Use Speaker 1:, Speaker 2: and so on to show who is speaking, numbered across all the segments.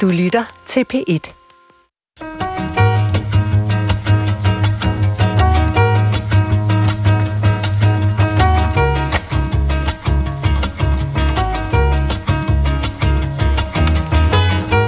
Speaker 1: Du lytter til P1.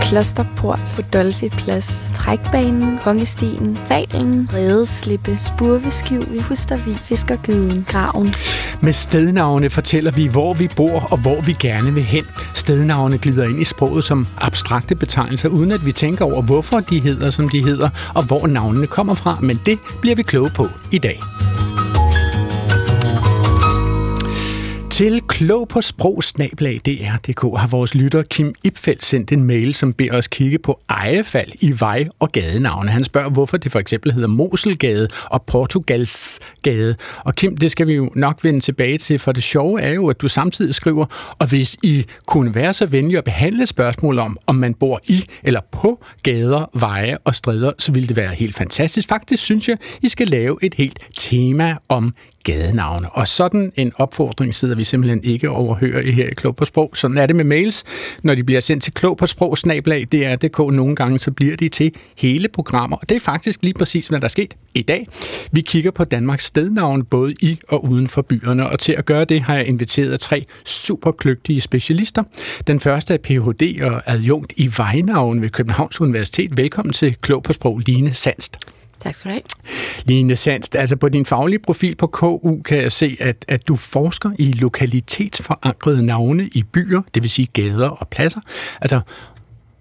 Speaker 2: Klosterport, Rodolfi Plads, Trækbanen, Kongestien, Falen, Redeslippe, Spurveskjul, Hustervi, Fiskergyden, Graven.
Speaker 3: Med stednavne fortæller vi, hvor vi bor og hvor vi gerne vil hen. Stednavne glider ind i sproget som abstrakte betegnelser, uden at vi tænker over, hvorfor de hedder, som de hedder, og hvor navnene kommer fra. Men det bliver vi kloge på i dag. Til klog på sprogsnablag.dr.dk har vores lytter Kim Ipfeldt sendt en mail, som beder os kigge på ejefald i vej- og gadenavne. Han spørger, hvorfor det for eksempel hedder Moselgade og Portugalsgade. Og Kim, det skal vi jo nok vende tilbage til, for det sjove er jo, at du samtidig skriver, og hvis I kunne være så venlige at behandle spørgsmål om, om man bor i eller på gader, veje og stræder, så ville det være helt fantastisk. Faktisk synes jeg, I skal lave et helt tema om gadenavne. Og sådan en opfordring sidder vi simpelthen ikke overhører i her i Klog på Sprog. Sådan er det med mails. Når de bliver sendt til klog på sprog, snablag, DR.dk nogle gange, så bliver de til hele programmer. Og det er faktisk lige præcis, hvad der er sket i dag. Vi kigger på Danmarks stednavne både i og uden for byerne, og til at gøre det har jeg inviteret tre superkløgtige specialister. Den første er Ph.D. og adjunkt i vejnavn ved Københavns Universitet. Velkommen til Klog på Sprog, Line Sandst.
Speaker 2: Tak skal du have.
Speaker 3: Line Sandst, altså på din faglige profil på KU kan jeg se, at, at du forsker i lokalitetsforankrede navne i byer, det vil sige gader og pladser. Altså,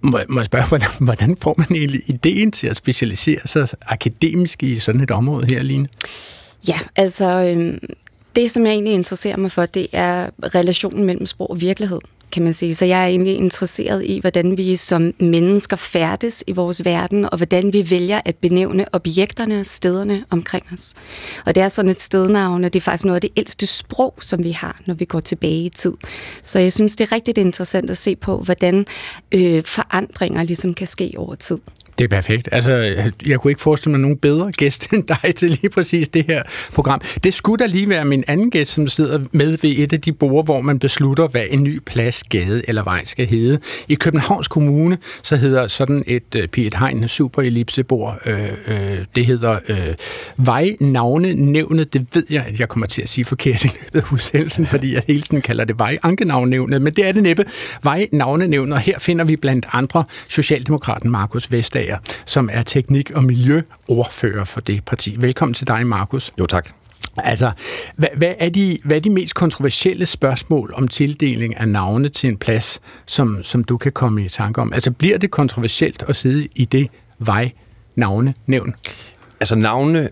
Speaker 3: må, må jeg spørge, hvordan, hvordan får man egentlig ideen til at specialisere sig akademisk i sådan et område her, Line?
Speaker 2: Ja, altså øhm, det, som jeg egentlig interesserer mig for, det er relationen mellem sprog og virkelighed kan man sige. Så jeg er egentlig interesseret i, hvordan vi som mennesker færdes i vores verden, og hvordan vi vælger at benævne objekterne og stederne omkring os. Og det er sådan et stednavn, og det er faktisk noget af det ældste sprog, som vi har, når vi går tilbage i tid. Så jeg synes, det er rigtig interessant at se på, hvordan øh, forandringer ligesom kan ske over tid.
Speaker 3: Det er perfekt. Altså, jeg kunne ikke forestille mig nogen bedre gæst end dig til lige præcis det her program. Det skulle da lige være min anden gæst, som sidder med ved et af de borde, hvor man beslutter, hvad en ny plads, gade eller vej skal hedde. I Københavns Kommune, så hedder sådan et uh, Piet Hein superellipsebord, øh, øh, det hedder øh, Vejnavne Nævnet. Det ved jeg, at jeg kommer til at sige forkert i løbet af udsendelsen, fordi jeg hele tiden kalder det Vejankenavnenævnet, men det er det næppe. Vejnavnenævnet, og her finder vi blandt andre Socialdemokraten Markus Vestager Kjær, som er teknik- og miljøordfører for det parti. Velkommen til dig, Markus.
Speaker 4: Jo, tak.
Speaker 3: Altså, hvad, hvad, er de, hvad er de mest kontroversielle spørgsmål om tildeling af navne til en plads, som, som du kan komme i tanke om? Altså, bliver det kontroversielt at sidde i det vej navne nævn?
Speaker 4: Altså, navne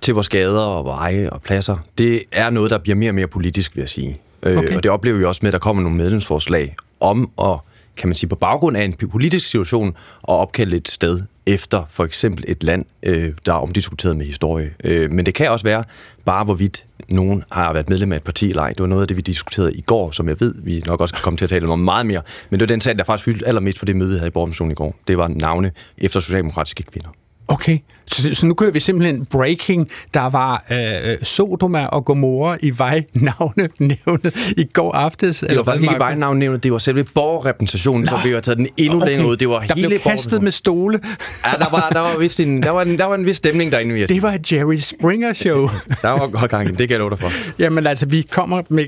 Speaker 4: til vores gader og veje og pladser, det er noget, der bliver mere og mere politisk, vil jeg sige. Øh, okay. Og det oplever vi også med, at der kommer nogle medlemsforslag om at kan man sige, på baggrund af en politisk situation og opkalde et sted efter for eksempel et land, øh, der er omdiskuteret med historie. Øh, men det kan også være bare, hvorvidt nogen har været medlem af et parti eller ej. Det var noget af det, vi diskuterede i går, som jeg ved, vi nok også kan komme til at tale om meget mere. Men det var den sag, der faktisk fyldte allermest på det møde, vi havde i Borgermissionen i går. Det var navne efter socialdemokratiske kvinder.
Speaker 3: Okay, så, så nu kører vi simpelthen breaking. Der var øh, Sodoma og Gomorra i vejnavne nævnet i går aftes.
Speaker 4: Det var faktisk ikke vejnavne nævnet, det var selve borgerrepræsentationen, så vi har taget den endnu okay. længere ud. Det var
Speaker 3: der
Speaker 4: hele
Speaker 3: blev kastet med stole.
Speaker 4: ja, der var, der, var vist en, der, var en, der var en vis stemning derinde.
Speaker 3: Det var et Jerry Springer show.
Speaker 4: der var gang det kan jeg love dig for.
Speaker 3: Jamen altså, vi kommer med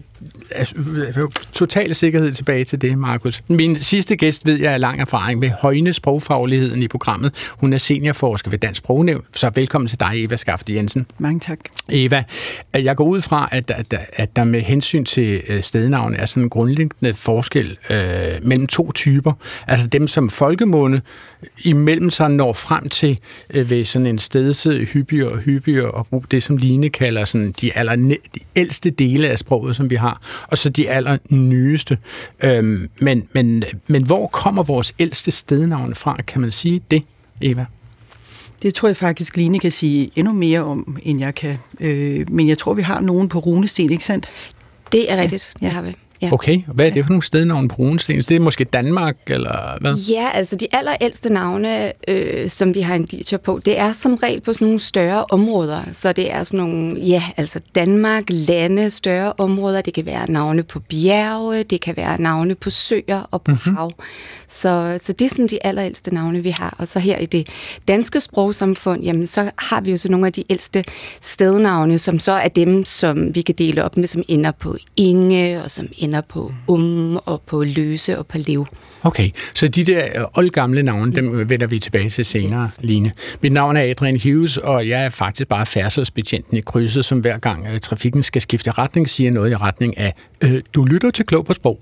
Speaker 3: altså, total sikkerhed tilbage til det, Markus. Min sidste gæst ved jeg er lang erfaring ved højne sprogfagligheden i programmet. Hun er seniorforsker ved Dansk Sprognævn. Så velkommen til dig, Eva Skafte Jensen.
Speaker 5: Mange tak.
Speaker 3: Eva, jeg går ud fra, at, at, at der med hensyn til øh, stednavne er sådan en grundlæggende forskel øh, mellem to typer. Altså dem, som folkemåne imellem sig når frem til øh, ved sådan en stedse hyppigere og hyppigere og bruge det, som Line kalder sådan de, aller, de ældste dele af sproget, som vi har, og så de aller nyeste. Øhm, men, men, men hvor kommer vores ældste stednavne fra? Kan man sige det, Eva?
Speaker 5: Det tror jeg faktisk, Line kan sige endnu mere om, end jeg kan. Øh, men jeg tror, vi har nogen på runesten, ikke sandt?
Speaker 2: Det er rigtigt, ja. det har vi. Ja.
Speaker 3: Okay, hvad er det for nogle stednavne, Brunsten? Det er måske Danmark, eller hvad?
Speaker 2: Ja, altså de allerældste navne, øh, som vi har indicier på, det er som regel på sådan nogle større områder. Så det er sådan nogle, ja, altså Danmark, lande, større områder. Det kan være navne på bjerge, det kan være navne på søer og på mm-hmm. hav. Så, så det er sådan de allerældste navne, vi har. Og så her i det danske sprogsamfund, jamen så har vi jo så nogle af de ældste stednavne, som så er dem, som vi kan dele op med, som ender på Inge, og som ender på Um, og på Løse og på Lev.
Speaker 3: Okay, så de der øh, oldgamle navne, dem vender vi tilbage til senere, yes. Line. Mit navn er Adrian Hughes, og jeg er faktisk bare færdselsbetjenten i krydset, som hver gang øh, trafikken skal skifte retning, siger noget i retning af, øh, du lytter til Klog på Sprog.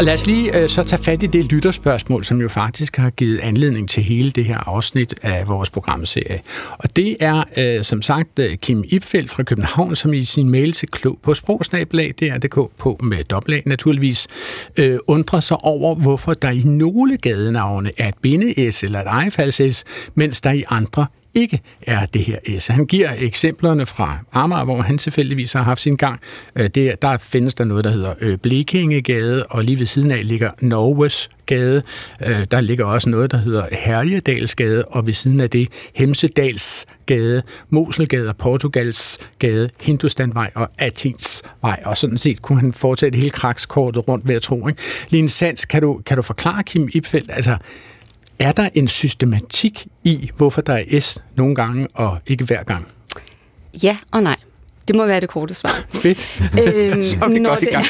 Speaker 3: Og lad os lige øh, så tage fat i det lytterspørgsmål, som jo faktisk har givet anledning til hele det her afsnit af vores programserie. Og det er øh, som sagt øh, Kim Ipfeldt fra København, som i sin mail til klog på sprogsnabelag, dr.dk på med dobbelt naturligvis, øh, undrer sig over, hvorfor der i nogle gadenavne er et binde-s eller et ejefalds-s, mens der i andre ikke er det her S. Han giver eksemplerne fra Amager, hvor han tilfældigvis har haft sin gang. Øh, det, der findes der noget, der hedder øh, Blekingegade, og lige ved siden af ligger Norges Gade. Øh, der ligger også noget, der hedder Herjedalsgade, og ved siden af det Hemsedalsgade, Moselgade, Portugalsgade, Hindustanvej og Athensvej. Og sådan set kunne han fortsætte hele krakskortet rundt ved at tro. Ikke? Line Sands, kan du, kan du forklare Kim Ipfeldt, altså er der en systematik i, hvorfor der er S nogle gange og ikke hver gang?
Speaker 2: Ja og nej. Det må være det korte svar.
Speaker 3: Fedt. Øhm, så er vi godt det, i gang.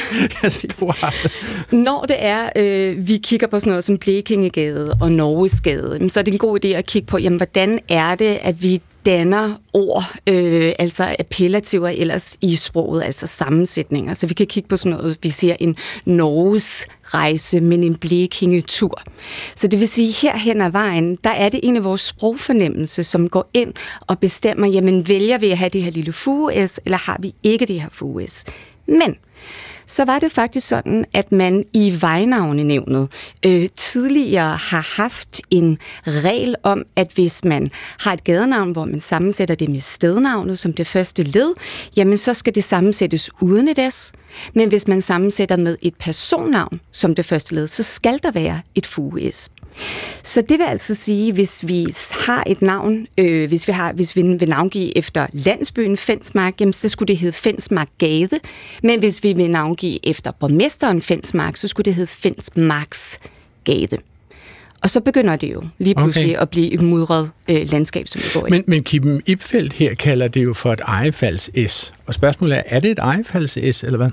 Speaker 2: når det er, øh, vi kigger på sådan noget som Blekingegade og Norgesgade, så er det en god idé at kigge på, jamen, hvordan er det, at vi danner ord, øh, altså appellativer ellers i sproget, altså sammensætninger. Så vi kan kigge på sådan noget, vi siger en Norges rejse, men en Blekinge-tur. Så det vil sige, her hen ad vejen, der er det en af vores sprogfornemmelse, som går ind og bestemmer, jamen vælger vi at have det her lille fuges, eller har vi ikke det her fuges? Men så var det faktisk sådan, at man i vejnavnenævnet øh, tidligere har haft en regel om, at hvis man har et gadenavn, hvor man sammensætter det med stednavnet som det første led, jamen så skal det sammensættes uden et S. Men hvis man sammensætter med et personnavn som det første led, så skal der være et fuge-S. Så det vil altså sige, hvis vi har et navn, øh, hvis vi har, hvis vi vil navngive efter landsbyen Fensmark, jamen, så skulle det hedde Fensmark Gade. Men hvis vi vil navngive efter borgmesteren Fensmark, så skulle det hedde Fensmarks Gade. Og så begynder det jo lige pludselig okay. at blive et mudret øh, landskab, som vi går
Speaker 3: i. Men, men Kim Ipfeldt her kalder det jo for et ejefalds-S. Og spørgsmålet er, er det et ejefalds-S, eller hvad?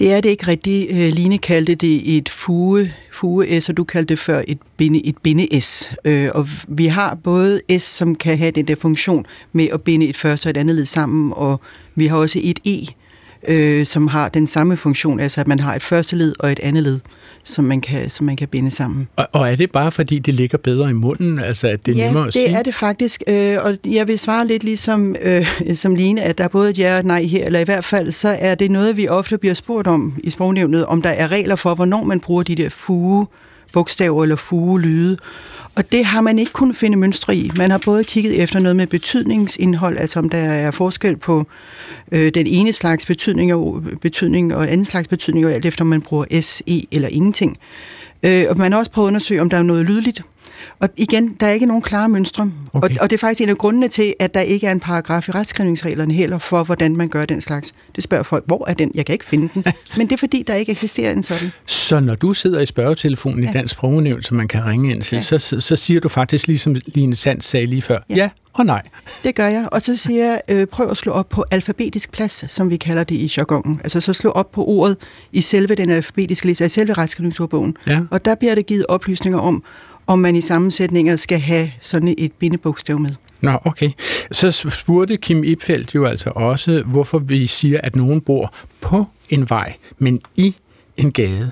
Speaker 5: Det er det ikke rigtigt. Øh, Line kaldte det et fuge, fuge S, og du kaldte det før et binde, et binde S. Øh, og vi har både S, som kan have den der funktion med at binde et første og et andet led sammen, og vi har også et E, øh, som har den samme funktion, altså at man har et første led og et andet led, som man kan, som man kan binde sammen.
Speaker 3: Og, og er det bare fordi, det ligger bedre i munden, altså at det er
Speaker 5: ja,
Speaker 3: nemmere at sige?
Speaker 5: det er det faktisk, øh, og jeg vil svare lidt ligesom øh, som Line, at der er både et ja og nej her, eller i hvert fald så er det noget, vi ofte bliver spurgt om i sprognævnet, om der er regler for, hvornår man bruger de der fuge bogstaver eller fuge lyde. Og det har man ikke kunnet finde mønstre i. Man har både kigget efter noget med betydningsindhold, altså om der er forskel på øh, den ene slags betydning og, betydning og anden slags betydning, og alt efter om man bruger S, E eller ingenting. Øh, og man har også prøvet at undersøge, om der er noget lydligt. Og igen, der er ikke nogen klare mønstre. Okay. Og, og det er faktisk en af grundene til, at der ikke er en paragraf i retskrivningsreglerne heller for, hvordan man gør den slags. Det spørger folk, hvor er den? Jeg kan ikke finde den. Men det er fordi, der ikke eksisterer en sådan.
Speaker 3: Så når du sidder i spørgetelefonen ja. i Dansk Sprognævn, som man kan ringe ind til, ja. så, så siger du faktisk, ligesom Line Sands sagde lige før, ja. ja og nej.
Speaker 5: Det gør jeg. Og så siger jeg, øh, prøv at slå op på alfabetisk plads, som vi kalder det i jargonen. Altså så slå op på ordet i selve den alfabetiske liste, i selve retskrivningsordbogen. Ja. Og der bliver det givet oplysninger om, om man i sammensætninger skal have sådan et bindebogstav med.
Speaker 3: Nå, okay. Så spurgte Kim Ipfeldt jo altså også, hvorfor vi siger, at nogen bor på en vej, men i en gade.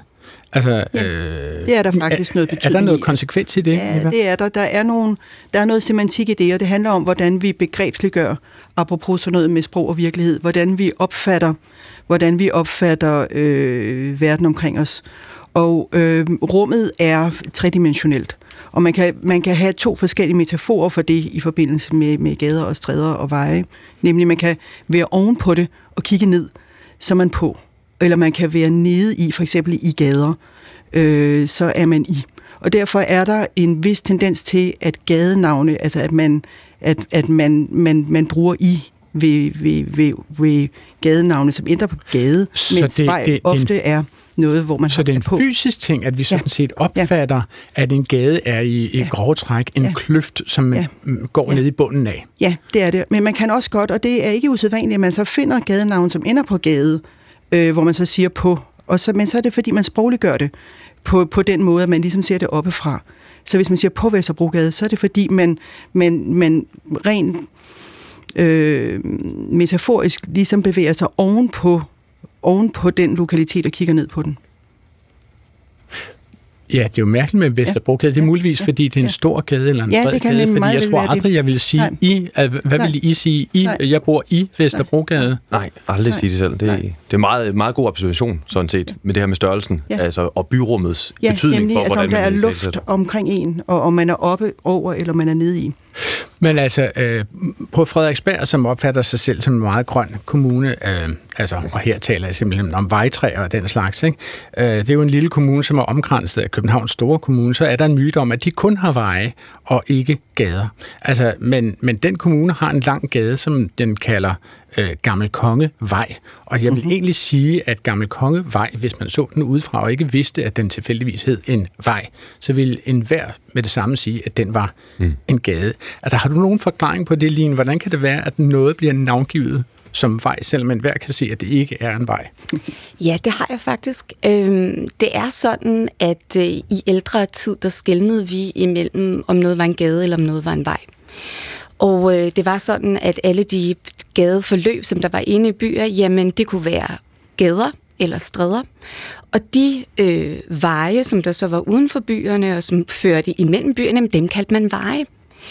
Speaker 3: Altså,
Speaker 5: ja, øh, det er der faktisk noget betydning
Speaker 3: Er der noget konsekvens i det?
Speaker 5: Ja, det er der. Der er, nogle, der er noget semantik i det, og det handler om, hvordan vi begrebsliggør, apropos sådan noget med sprog og virkelighed, hvordan vi opfatter, hvordan vi opfatter øh, verden omkring os. Og øh, rummet er tredimensionelt. Og man kan, man kan have to forskellige metaforer for det i forbindelse med, med gader og stræder og veje. Nemlig man kan være oven på det og kigge ned, så man på. eller man kan være nede i, for eksempel i gader, øh, så er man i. Og derfor er der en vis tendens til, at gadenavne, altså at man, at, at man, man, man bruger i ved, ved, ved, ved gadenavne, som ændrer på gade, så mens det, vej det, ofte en, er noget, hvor man
Speaker 3: Så det er en
Speaker 5: på.
Speaker 3: fysisk ting, at vi sådan ja. set opfatter, ja. at en gade er i et ja. grove træk en ja. kløft, som ja. går ja. ned i bunden af.
Speaker 5: Ja, det er det. Men man kan også godt, og det er ikke usædvanligt, at man så finder gadenavn, som ender på gade, øh, hvor man så siger på. Og så, men så er det, fordi man sprogligt gør det på, på den måde, at man ligesom ser det oppefra. Så hvis man siger på Vesterbrogade, så er det fordi, man, man, man rent øh, metaforisk ligesom bevæger sig ovenpå, ovenpå den lokalitet og kigger ned på den.
Speaker 3: Ja, det er jo mærkeligt med Vesterbrogade. Det er muligvis, ja, fordi det er en stor gade eller en
Speaker 5: ja,
Speaker 3: bred
Speaker 5: det kan
Speaker 3: gade, fordi jeg tror aldrig, jeg vil sige
Speaker 5: Nej.
Speaker 3: i. Hvad vil I sige? I,
Speaker 5: Nej.
Speaker 3: jeg bor i Vesterbrogade.
Speaker 4: Nej, aldrig sige det selv. Det, det er meget, meget god observation, sådan set, med det her med størrelsen,
Speaker 5: Ja.
Speaker 4: altså, og byrummets
Speaker 5: Ja,
Speaker 4: betydning
Speaker 5: nemlig,
Speaker 4: for,
Speaker 5: altså, om
Speaker 4: hvordan
Speaker 5: der er luft omkring en, og om man er oppe over, eller man er nede i.
Speaker 3: Men altså, øh, på Frederiksberg, som opfatter sig selv som en meget grøn kommune, øh, altså, og her taler jeg simpelthen om vejtræer og den slags, ikke? Øh, det er jo en lille kommune, som er omkranset af Københavns store kommune, så er der en myte om, at de kun har veje og ikke gader. Altså, men, men den kommune har en lang gade, som den kalder øh, Gammel Kongevej. Og jeg vil mm-hmm. egentlig sige, at Gammel Kongevej, hvis man så den udefra og ikke vidste, at den tilfældigvis hed en vej, så ville enhver med det samme sige, at den var mm. en gade. Altså, har du nogen forklaring på det, Line? Hvordan kan det være, at noget bliver navngivet som vej, selvom enhver kan se, at det ikke er en vej?
Speaker 2: Ja, det har jeg faktisk. Øhm, det er sådan, at øh, i ældre tid, der skældnede vi imellem, om noget var en gade eller om noget var en vej. Og øh, det var sådan, at alle de gadeforløb, som der var inde i byer, jamen det kunne være gader eller stræder. Og de øh, veje, som der så var uden for byerne, og som førte imellem byerne, dem kaldte man veje.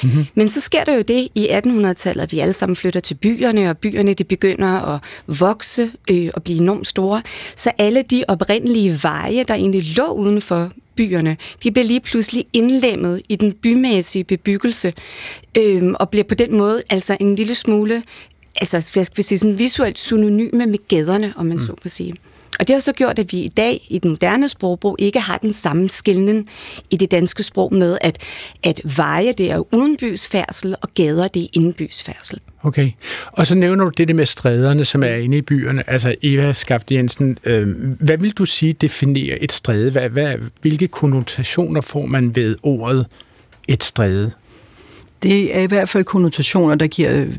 Speaker 2: Mm-hmm. Men så sker der jo det i 1800-tallet, at vi alle sammen flytter til byerne, og byerne det begynder at vokse øh, og blive enormt store. Så alle de oprindelige veje, der egentlig lå uden for byerne, de bliver lige pludselig indlemmet i den bymæssige bebyggelse, øh, og bliver på den måde altså en lille smule altså, hvad skal vi sige, sådan visuelt synonyme med gaderne, om man mm. så må sige. Og det har så gjort, at vi i dag i den moderne sprogbrug ikke har den samme skillen i det danske sprog med, at, at veje det er udenbys færdsel, og gader det er indbys færdsel.
Speaker 3: Okay. Og så nævner du det der med stræderne, som er inde i byerne. Altså Eva Skaft Jensen, øh, hvad vil du sige definerer et stræde? Hvad, hvad, hvilke konnotationer får man ved ordet et stræde?
Speaker 5: Det er i hvert fald konnotationer, der giver øh,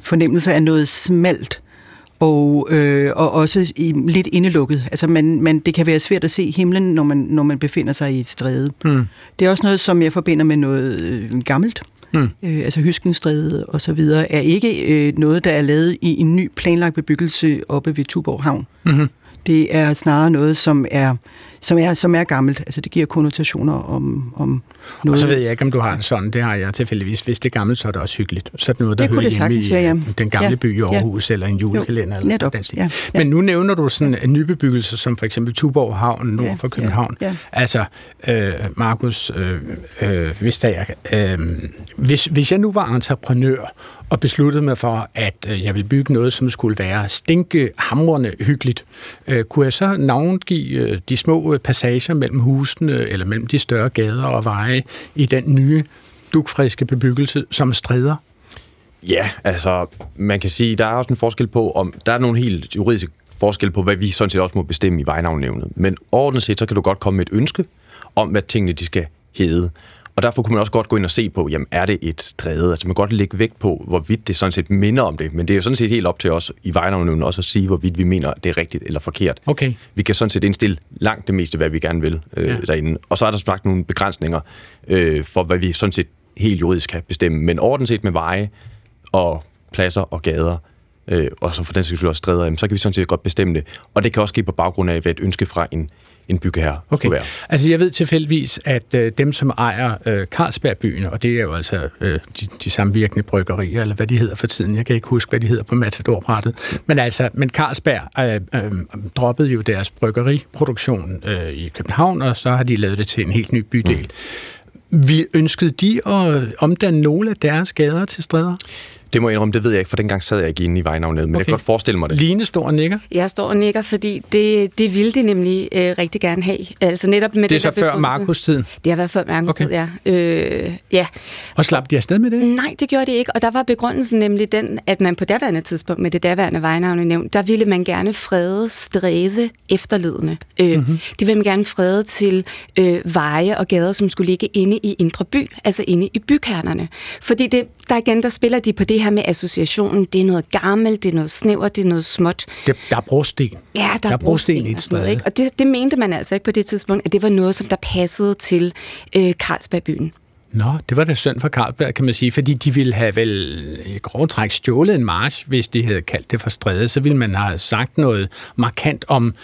Speaker 5: fornemmelse af noget smalt, og, øh, og også i, lidt indelukket. Altså man, man, det kan være svært at se himlen, når man, når man befinder sig i et stræde. Mm. Det er også noget, som jeg forbinder med noget øh, gammelt. Mm. Øh, altså Hyskenstræde og så videre, er ikke øh, noget, der er lavet i en ny planlagt bebyggelse oppe ved Tuborg Havn. Mm-hmm. Det er snarere noget, som er, som er, som er gammelt. Altså det giver konnotationer om, om noget.
Speaker 3: Og så ved jeg ikke, om du har det sådan. Det har jeg tilfældigvis. Hvis det er gammelt, så er det også hyggeligt. Så er det noget, der
Speaker 5: det
Speaker 3: hører
Speaker 5: det
Speaker 3: hjemme
Speaker 5: sagtens, ja, ja.
Speaker 3: i den gamle
Speaker 5: ja,
Speaker 3: by i Aarhus, ja. eller en julekalender.
Speaker 5: Jo, netop,
Speaker 3: eller den stil.
Speaker 5: ja, ja.
Speaker 3: Men nu nævner du sådan en nybebyggelse, som for eksempel Tuborg Havn nord
Speaker 5: Ja,
Speaker 3: for København.
Speaker 5: ja, ja.
Speaker 3: Altså, øh, Markus øh, øh, Vestager, øh, hvis, hvis jeg nu var entreprenør og besluttede mig for, at øh, jeg ville bygge noget, som skulle være stinkehamrende hyggeligt, øh, kunne jeg så navngive øh, de små Øh, passager mellem husene eller mellem de større gader og veje i den nye dugfriske bebyggelse som stræder?
Speaker 4: Ja, altså, man kan sige, der er også en forskel på, om der er nogle helt juridiske forskel på, hvad vi sådan set også må bestemme i vejnavnnævnet. Men overordnet set, så kan du godt komme med et ønske om, hvad tingene de skal hedde. Og derfor kunne man også godt gå ind og se på, jamen er det et stræde? Altså man kan godt lægge vægt på, hvorvidt det sådan set minder om det. Men det er jo sådan set helt op til os i vejnavnævnet også at sige, hvorvidt vi mener, det er rigtigt eller forkert.
Speaker 3: Okay.
Speaker 4: Vi kan sådan set indstille langt det meste, hvad vi gerne vil øh,
Speaker 3: ja.
Speaker 4: derinde. Og så er der som sagt nogle begrænsninger øh, for, hvad vi sådan set helt juridisk kan bestemme. Men ordentligt set med veje og pladser og gader, øh, og så for den sags skyld også stræder, jamen, så kan vi sådan set godt bestemme det. Og det kan også ske på baggrund af, hvad et ønske fra en, en byggeherre
Speaker 3: Okay.
Speaker 4: kunne være.
Speaker 3: Altså jeg ved tilfældigvis, at øh, dem, som ejer øh, Carlsbergbyen, og det er jo altså øh, de, de samvirkende bryggerier, eller hvad de hedder for tiden, jeg kan ikke huske, hvad de hedder på Matador-brættet, men altså, men Carlsberg øh, øh, droppede jo deres bryggeriproduktion øh, i København, og så har de lavet det til en helt ny bydel. Mm. Vi ønskede de at omdanne nogle af deres gader til stræder?
Speaker 4: Det må jeg indrømme, det ved jeg ikke, for dengang sad jeg ikke inde i vejnavnet, men okay. jeg kan godt forestille mig det.
Speaker 3: Line står og nikker.
Speaker 2: Jeg står og nikker, fordi det, det ville de nemlig øh, rigtig gerne have. Altså netop med
Speaker 3: det er så før Markus-tiden?
Speaker 2: Det har været før Markus-tid, okay. ja. Øh, ja.
Speaker 3: Og slap de afsted med det?
Speaker 2: Nej, det gjorde de ikke, og der var begrundelsen nemlig den, at man på daværende tidspunkt med det daværende vejnavne nævnt, der ville man gerne frede stræde efterledende. Øh, mm-hmm. Det ville man gerne frede til øh, veje og gader, som skulle ligge inde i Indre By, altså inde i bykernerne. Fordi det, der igen, der spiller de på det her med associationen. Det er noget gammelt, det er noget snævert, det er noget småt.
Speaker 3: Det, der er brosten.
Speaker 2: Ja, der, der er brosten, et sted. Ikke? Og det, det mente man altså ikke på det tidspunkt, at det var noget, som der passede til øh, Carlsbergbyen.
Speaker 3: Nå, det var da synd for Carlsberg, kan man sige, fordi de ville have vel i grove træk stjålet en march, hvis de havde kaldt det for stræde. Så ville man have sagt noget markant om,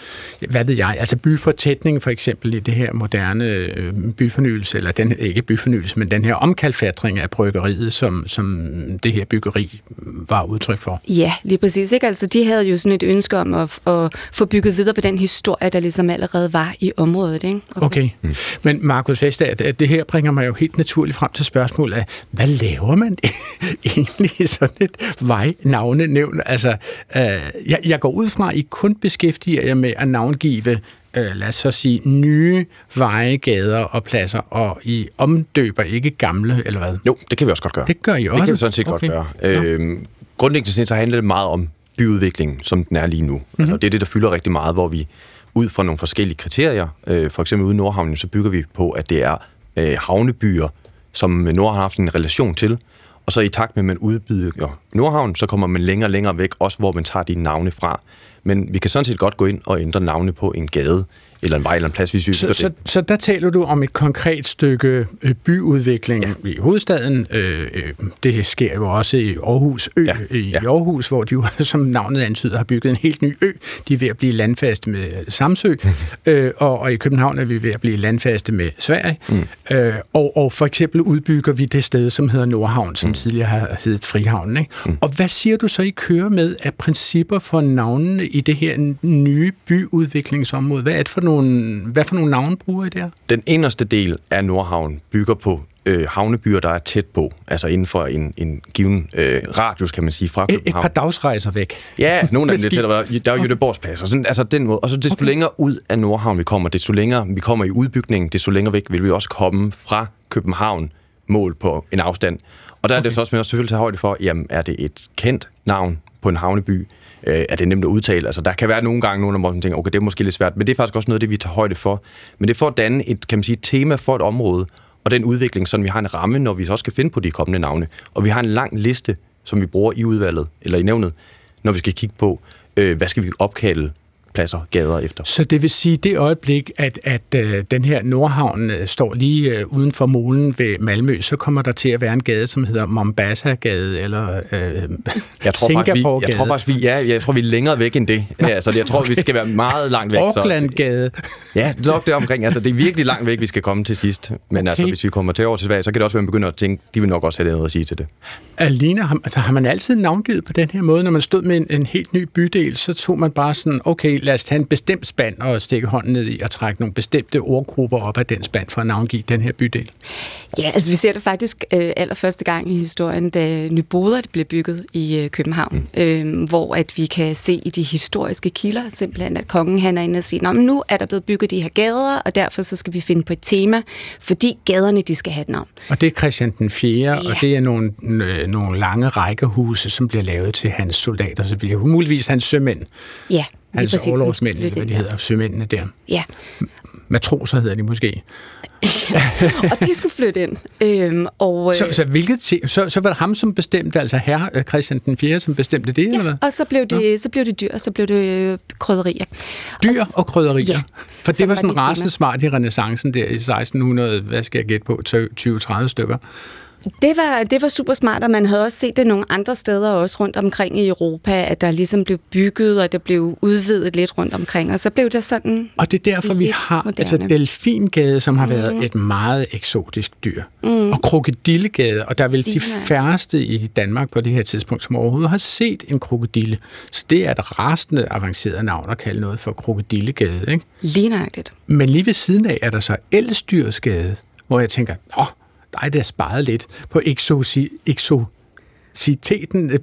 Speaker 3: hvad ved jeg, altså byfortætning for eksempel i det her moderne øh, byfornyelse, eller den, ikke byfornyelse, men den her omkalfatring af bryggeriet, som, som det her byggeri var udtryk for.
Speaker 2: Ja, lige præcis. Ikke? Altså, de havde jo sådan et ønske om at, at få bygget videre på den historie, der ligesom allerede var i området. Ikke?
Speaker 3: Okay. okay. Mm. Men Markus Vestager, det her bringer mig jo helt naturligt naturligt frem til spørgsmålet af, hvad laver man egentlig i sådan et vejnavnenævn? Altså, øh, jeg, jeg går ud fra, at I kun beskæftiger jer med at navngive øh, lad os så sige, nye veje, gader og pladser, og I omdøber ikke gamle, eller hvad?
Speaker 4: Jo, det kan vi også godt gøre.
Speaker 3: Det gør I også?
Speaker 4: Det kan vi sådan set okay. godt gøre. Øhm, grundlæggende set så handler det meget om byudviklingen, som den er lige nu. Mm-hmm. Altså, det er det, der fylder rigtig meget, hvor vi ud fra nogle forskellige kriterier, øh, for eksempel ude i Nordhavnen, så bygger vi på, at det er øh, havnebyer, som Nord har haft en relation til. Og så i takt med, at man udbyder Nordhavn, så kommer man længere og længere væk, også hvor man tager de navne fra. Men vi kan sådan set godt gå ind og ændre navne på en gade, eller en vej eller en plads, hvis vi
Speaker 3: så, så, så der taler du om et konkret stykke øh, byudvikling ja. i hovedstaden. Øh, øh, det sker jo også i Aarhus Ø. Ja. I ja. Aarhus, hvor de jo, som navnet antyder, har bygget en helt ny ø. De er ved at blive landfaste med Samsø. øh, og, og i København er vi ved at blive landfaste med Sverige. Mm. Øh, og, og for eksempel udbygger vi det sted, som hedder Nordhavn, som mm. tidligere har heddet Frihavn. Ikke? Mm. Og hvad siger du så, I kører med af principper for navnene i det her nye byudviklingsområde? Hvad er det for nogle, hvad for nogle navne bruger I der?
Speaker 4: Den inderste del af Nordhavn bygger på øh, havnebyer, der er tæt på, altså inden for en, en given øh, radius, kan man sige, fra København.
Speaker 3: Et, et par dagsrejser væk.
Speaker 4: Ja, nogle af dem, det der, der er jo Jødeborgs plads, og sådan, altså den måde. Og så desto okay. længere ud af Nordhavn vi kommer, desto længere vi kommer i udbygningen, desto længere væk vil vi også komme fra København mål på en afstand. Og der okay. er det så også med at selvfølgelig tage højde for, jamen er det et kendt navn på en havneby? Øh, er det nemt at udtale. Altså, der kan være nogle gange, nogen, hvor man tænker, okay, det er måske lidt svært, men det er faktisk også noget af det, vi tager højde for. Men det er for at danne et, kan man sige, tema for et område, og den udvikling, så vi har en ramme, når vi så skal finde på de kommende navne. Og vi har en lang liste, som vi bruger i udvalget, eller i nævnet, når vi skal kigge på, øh, hvad skal vi opkalde pladser, gader efter.
Speaker 3: Så det vil sige, det øjeblik, at, at øh, den her Nordhavn øh, står lige øh, uden for molen ved Malmø, så kommer der til at være en gade, som hedder Mombasa-gade, eller øh,
Speaker 4: jeg tror Singapore-gade. Jeg tror faktisk, vi, ja, jeg tror, vi er længere væk end det. Altså, jeg tror, okay. vi skal være meget langt væk.
Speaker 3: Auckland-gade.
Speaker 4: Ja, nok det omkring. Altså, det er virkelig langt væk, vi skal komme til sidst. Men okay. altså, hvis vi kommer til over til Sverige, så kan det også være, at man begynder at tænke, de vil nok også have noget at sige til det.
Speaker 3: Alina, har, altså, har man altid navngivet på den her måde? Når man stod med en, en helt ny bydel, så tog man bare sådan, okay, lad os tage en bestemt spand og stikke hånden ned i og trække nogle bestemte ordgrupper op af den spand for at navngive den her bydel?
Speaker 2: Ja, altså vi ser det faktisk øh, allerførste gang i historien, da Nyboder blev bygget i øh, København, mm. øh, hvor at vi kan se i de historiske kilder simpelthen, at kongen han er inde og siger, men nu er der blevet bygget de her gader, og derfor så skal vi finde på et tema, fordi gaderne de skal have et navn.
Speaker 3: Og det er Christian den 4., ja. og det er nogle, øh, nogle lange rækkehuse, som bliver lavet til hans soldater, så bliver muligvis hans sømænd.
Speaker 2: Ja.
Speaker 3: Altså overlovsmænd, eller hvad de hedder, sømændene der.
Speaker 2: Ja.
Speaker 3: Matroser hedder de måske.
Speaker 2: og de skulle flytte ind. Øhm, og,
Speaker 3: så, så, hvilket så, så var det ham, som bestemte, altså herre øh, Christian den 4., som bestemte det, ja, eller hvad?
Speaker 2: og så blev det, ja. så blev det dyr, og så blev det øh, krydderier.
Speaker 3: Dyr og, og krydderier? Ja. For det var sådan rasende smart i renaissancen der i 1600, hvad skal jeg gætte på, 20-30 stykker.
Speaker 2: Det var, det var super smart, og man havde også set det nogle andre steder også rundt omkring i Europa, at der ligesom blev bygget, og det blev udvidet lidt rundt omkring, og så blev det sådan
Speaker 3: Og det er derfor, vi har moderne. altså Delfingade, som har mm. været et meget eksotisk dyr, mm. og Krokodillegade, og der er vel de færreste i Danmark på det her tidspunkt, som overhovedet har set en krokodille. Så det er et rastende avanceret navn at kalde noget for Krokodillegade, ikke?
Speaker 2: Lige nøjagtigt.
Speaker 3: Men lige ved siden af er der så Elstyrsgade, hvor jeg tænker, åh, der er det sparet lidt på exo, exo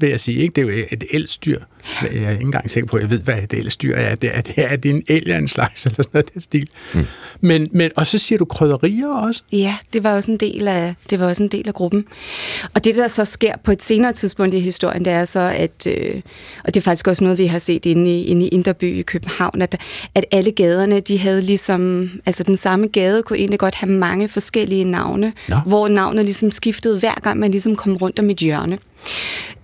Speaker 3: vil jeg sige. Ikke? Det er jo et elstyr. Jeg er ikke engang sikker på, at jeg ved, hvad et elstyr er. Det er, det er, det en el en slags, eller sådan noget, det stil. Mm. Men, men, og så siger du krydderier også?
Speaker 2: Ja, det var også en del af, det var også en del af gruppen. Og det, der så sker på et senere tidspunkt i historien, det er så, at, øh, og det er faktisk også noget, vi har set inde i, inde i Inderby i København, at, at alle gaderne, de havde ligesom, altså den samme gade kunne egentlig godt have mange forskellige navne, Nå. hvor navnet ligesom skiftede hver gang, man ligesom kom rundt om et hjørne.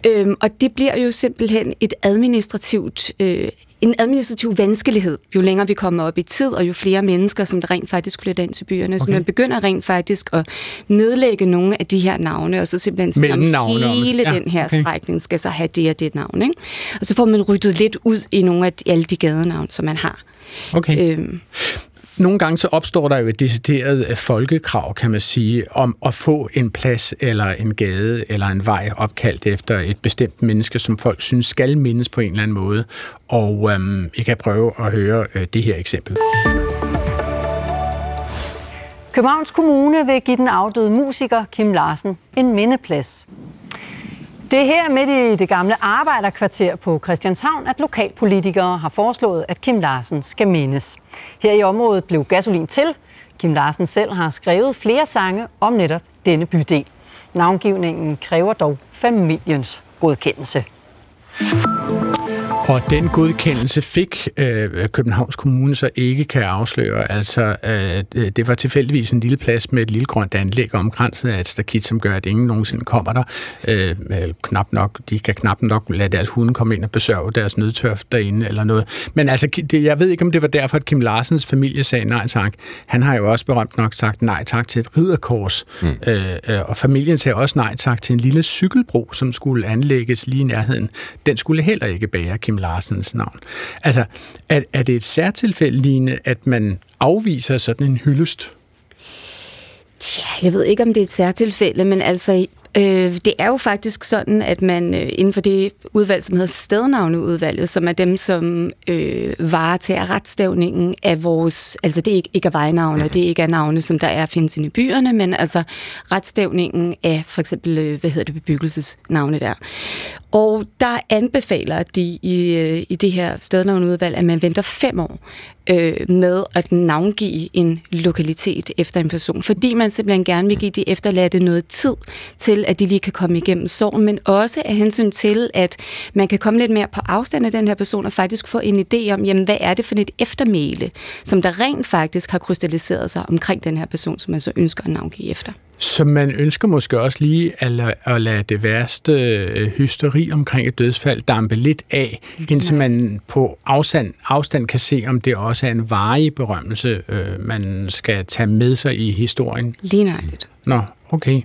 Speaker 2: Øhm, og det bliver jo simpelthen et administrativt, øh, en administrativ vanskelighed, jo længere vi kommer op i tid, og jo flere mennesker, som der rent faktisk flytter ind til byerne. Okay. Så man begynder rent faktisk at nedlægge nogle af de her navne, og så simpelthen sige, at hele ja, den her okay. strækning skal så have det og det navn. Ikke? Og så får man ryddet lidt ud i nogle af de, alle de gadenavn, som man har.
Speaker 3: Okay. Øhm. Nogle gange så opstår der jo et decideret øh, folkekrav, kan man sige, om at få en plads eller en gade eller en vej opkaldt efter et bestemt menneske, som folk synes skal mindes på en eller anden måde. Og øhm, jeg kan prøve at høre øh, det her eksempel.
Speaker 1: Københavns Kommune vil give den afdøde musiker Kim Larsen en mindeplads. Det er her midt i det gamle arbejderkvarter på Christianshavn, at lokalpolitikere har foreslået, at Kim Larsen skal mindes. Her i området blev gasolin til. Kim Larsen selv har skrevet flere sange om netop denne bydel. Navngivningen kræver dog familiens godkendelse.
Speaker 3: Og den godkendelse fik øh, Københavns Kommune så ikke kan afsløre. Altså, øh, det var tilfældigvis en lille plads med et lille grønt anlæg omkranset af et stakit, som gør, at ingen nogensinde kommer der. Øh, knap nok, de kan knap nok lade deres hunde komme ind og besørge deres nødtørf derinde eller noget. Men altså, det, jeg ved ikke, om det var derfor, at Kim Larsens familie sagde nej tak. Han har jo også berømt nok sagt nej tak til et ridderkors. Mm. Øh, øh, og familien sagde også nej tak til en lille cykelbro, som skulle anlægges lige i nærheden. Den skulle heller ikke bære Kim Kim Larsens navn. Altså, er, er det et særtilfælde, Line, at man afviser sådan en hyldest?
Speaker 2: Tja, jeg ved ikke, om det er et særtilfælde, men altså, Øh, det er jo faktisk sådan, at man øh, inden for det udvalg, som hedder stednavneudvalget, som er dem, som øh, varetager retstavningen af vores, altså det er ikke, ikke er vejnavne, det er ikke er navne, som der er findes i byerne, men altså retstavningen af for eksempel, øh, hvad hedder det, bebyggelsesnavne der. Og der anbefaler de i, øh, i det her stednavnudvalg, at man venter fem år øh, med at navngive en lokalitet efter en person, fordi man simpelthen gerne vil give de efterladte noget tid til, at de lige kan komme igennem sorgen, men også af hensyn til, at man kan komme lidt mere på afstand af den her person og faktisk få en idé om, jamen, hvad er det for et eftermæle, som der rent faktisk har krystalliseret sig omkring den her person, som man så ønsker at navngive efter.
Speaker 3: Så man ønsker måske også lige at lade, at lade det værste øh, hysteri omkring et dødsfald dampe lidt af, indtil man på afstand, afstand kan se, om det også er en varig berømmelse, øh, man skal tage med sig i historien.
Speaker 2: Lige nøjagtigt.
Speaker 3: Nå, okay.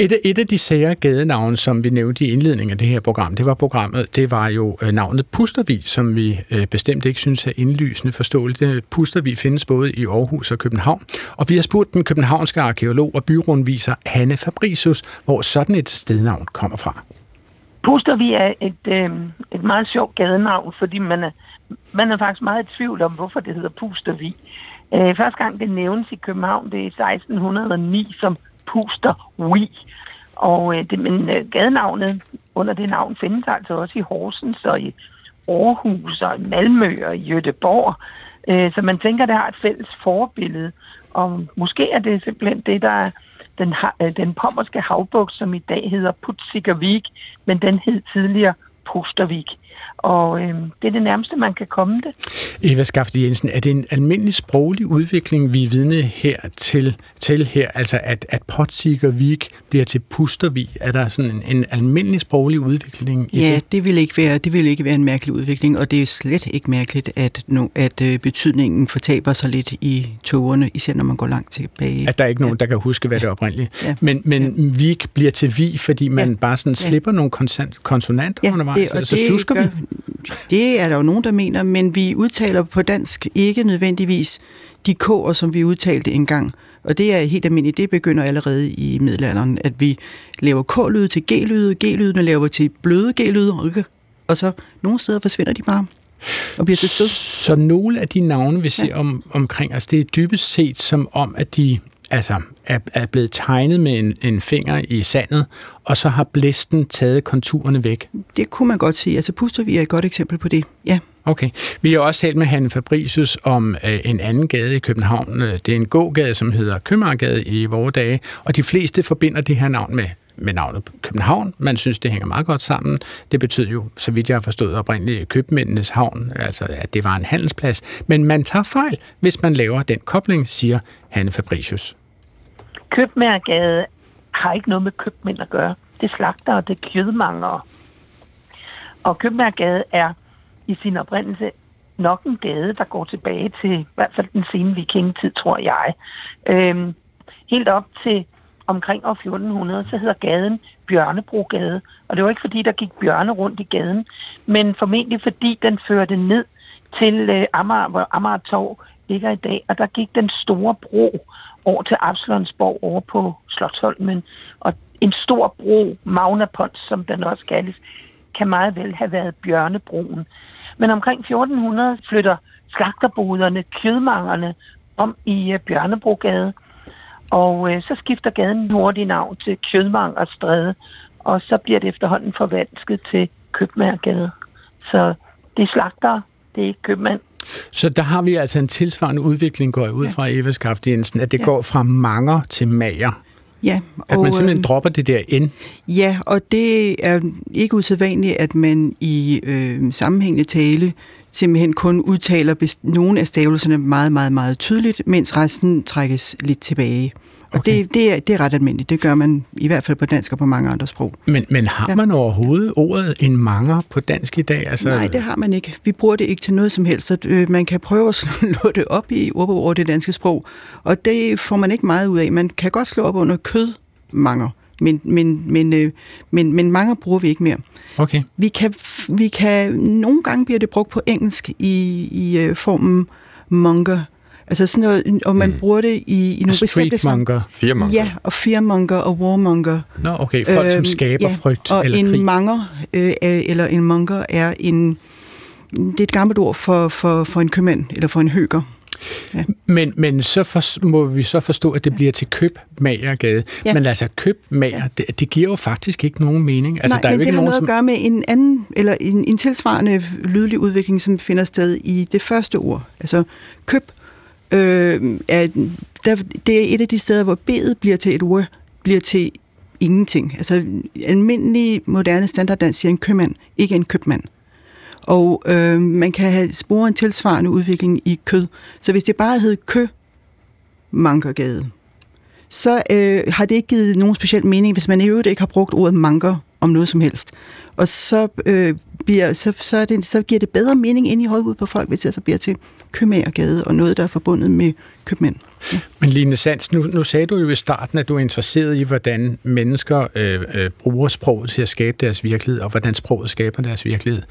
Speaker 3: Et et af de sære gadenavne, som vi nævnte i indledningen af det her program, det var programmet, det var jo øh, navnet Pustervig, som vi øh, bestemt ikke synes er indlysende forståeligt. Pustervig findes både i Aarhus og København, og vi har spurgt den københavnske arkeolog og byrundviser Hanne Fabricius, hvor sådan et stednavn kommer fra.
Speaker 6: Pustervig er et, øh, et meget sjovt gadenavn, fordi man er, man er faktisk meget i tvivl om, hvorfor det hedder Pustervig. Øh, første gang det nævnes i København, det er i 1609 som Puster Wii. Og øh, det, men øh, gadenavnet under det navn findes altså også i Horsens og i Aarhus og i Malmø og i Jødeborg. Øh, så man tænker, det har et fælles forbillede. Og måske er det simpelthen det, der er den, øh, den pommerske havbuk, som i dag hedder Putsikervik, men den hed tidligere Pustervik. Og øh, det er det nærmeste, man kan komme det.
Speaker 3: Eva Skafte Jensen, er det en almindelig sproglig udvikling, vi er vidne her til, til her? Altså at, at Potsigervik bliver til Pustervik? Er der sådan en, en almindelig sproglig udvikling
Speaker 5: i ja, det? det vil, ikke være, det vil ikke være en mærkelig udvikling, og det er slet ikke mærkeligt, at, no, at øh, betydningen fortaber sig lidt i togerne, især når man går langt tilbage.
Speaker 3: At der er ikke nogen, ja. der kan huske, hvad det er oprindeligt. Ja. Men, men ja. Vik bliver til Vi, fordi man ja. bare sådan slipper ja. nogle konsonanter ja, undervejs, det, og så det gør, vi.
Speaker 5: Det er der jo nogen, der mener, men vi udtaler på dansk ikke nødvendigvis de k'er, som vi udtalte engang. Og det er helt almindeligt. Det begynder allerede i middelalderen, at vi laver k-lyde til g-lyde, g-lydene laver til bløde g-lyde, og så nogle steder forsvinder de bare og bliver til
Speaker 3: Så nogle af de navne, vi ser ja. om, omkring os, det er dybest set som om, at de altså er, er blevet tegnet med en, en finger i sandet, og så har blæsten taget konturerne væk?
Speaker 5: Det kunne man godt sige. Altså Pustervig er et godt eksempel på det, ja.
Speaker 3: Okay. Vi har også talt med Hanne Fabricius om øh, en anden gade i København. Det er en gågade, som hedder Købmagergade i vore dage, og de fleste forbinder det her navn med med navnet København. Man synes, det hænger meget godt sammen. Det betyder jo, så vidt jeg har forstået oprindeligt, købmændenes havn, altså at det var en handelsplads. Men man tager fejl, hvis man laver den kobling, siger Hanne Fabricius.
Speaker 6: Købmærgade har ikke noget med købmænd at gøre. Det er slagter, og det er kødmangere. Og Købmærgade er i sin oprindelse nok en gade, der går tilbage til i hvert fald den sene vikingetid, tror jeg. Øhm, helt op til omkring år 1400, så hedder gaden Bjørnebrogade. Og det var ikke fordi, der gik bjørne rundt i gaden, men formentlig fordi den førte ned til øh, Amager, hvor Amager Torv ligger i dag. Og der gik den store bro over til Absalonsborg over på Slottholmen. Og en stor bro, Magna Pons, som den også kaldes, kan meget vel have været Bjørnebroen. Men omkring 1400 flytter slagterboderne, kødmangerne om i øh, Bjørnebrogade. Og øh, så skifter gaden hurtigt navn til Kødmangerstræde, og så bliver det efterhånden forvansket til Købmagergade. Så det er slagter, det er ikke købmand.
Speaker 3: Så der har vi altså en tilsvarende udvikling, går jeg ud ja. fra Eva Skaft Jensen, at det ja. går fra manger til mager.
Speaker 5: Ja,
Speaker 3: og, at man simpelthen øh, dropper det der ind.
Speaker 5: Ja, og det er ikke usædvanligt, at man i øh, sammenhængende tale simpelthen kun udtaler nogle af stavelserne meget, meget, meget tydeligt, mens resten trækkes lidt tilbage. Og okay. det, det, er, det er ret almindeligt. Det gør man i hvert fald på dansk og på mange andre sprog.
Speaker 3: Men, men har ja. man overhovedet ordet en manger på dansk i dag?
Speaker 5: Altså... Nej, det har man ikke. Vi bruger det ikke til noget som helst. Så, øh, man kan prøve at slå det op i ordbog over det danske sprog, og det får man ikke meget ud af. Man kan godt slå op under kødmanger, men, men, men, øh, men, men mange bruger vi ikke mere.
Speaker 3: Okay.
Speaker 5: Vi kan, vi kan, nogle gange bliver det brugt på engelsk i, i øh, formen monger, Altså sådan noget, og man mm. bruger det i, i nogle
Speaker 3: bestemte... Streetmonger.
Speaker 4: Fearmonger.
Speaker 5: Ja, og fearmonger og warmonger.
Speaker 3: Nå, okay. Folk, øh, som øhm, skaber ja, frygt
Speaker 5: og
Speaker 3: eller
Speaker 5: en
Speaker 3: krig.
Speaker 5: manger, øh, eller en monger, er en... Det er et gammelt ord for, for, for en købmand, eller for en høger.
Speaker 3: Ja. Men, men så for, må vi så forstå, at det bliver til købmagergade. Ja. Men altså købmager, ja. det, det giver jo faktisk ikke nogen mening. Altså,
Speaker 5: Nej, der er men jo ikke det har nogen, noget som... at gøre med en anden, eller en, en tilsvarende lydlig udvikling, som finder sted i det første ord. Altså køb øh, er, der, det er et af de steder, hvor B'et bliver til et ord, bliver til ingenting. Altså almindelig moderne standarddans siger en købmand, ikke en købmand. Og øh, man kan have spore en tilsvarende udvikling i kød. Så hvis det bare hed kø, mankergade, så øh, har det ikke givet nogen speciel mening, hvis man i øvrigt ikke har brugt ordet manker om noget som helst. Og så, øh, bliver, så, så, er det, så giver det bedre mening ind i hovedet på folk, hvis det så bliver til købmagergade og noget, der er forbundet med købmænd.
Speaker 3: Ja. Men Line Sands, nu, nu sagde du jo i starten, at du er interesseret i, hvordan mennesker øh, øh, bruger sproget til at skabe deres virkelighed, og hvordan sproget skaber deres virkelighed.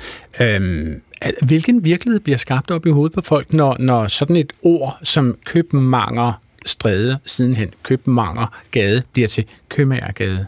Speaker 3: Øhm, hvilken virkelighed bliver skabt op i hovedet på folk, når, når sådan et ord som købmanger stræde sidenhen, købmanger gade, bliver til købmagergade?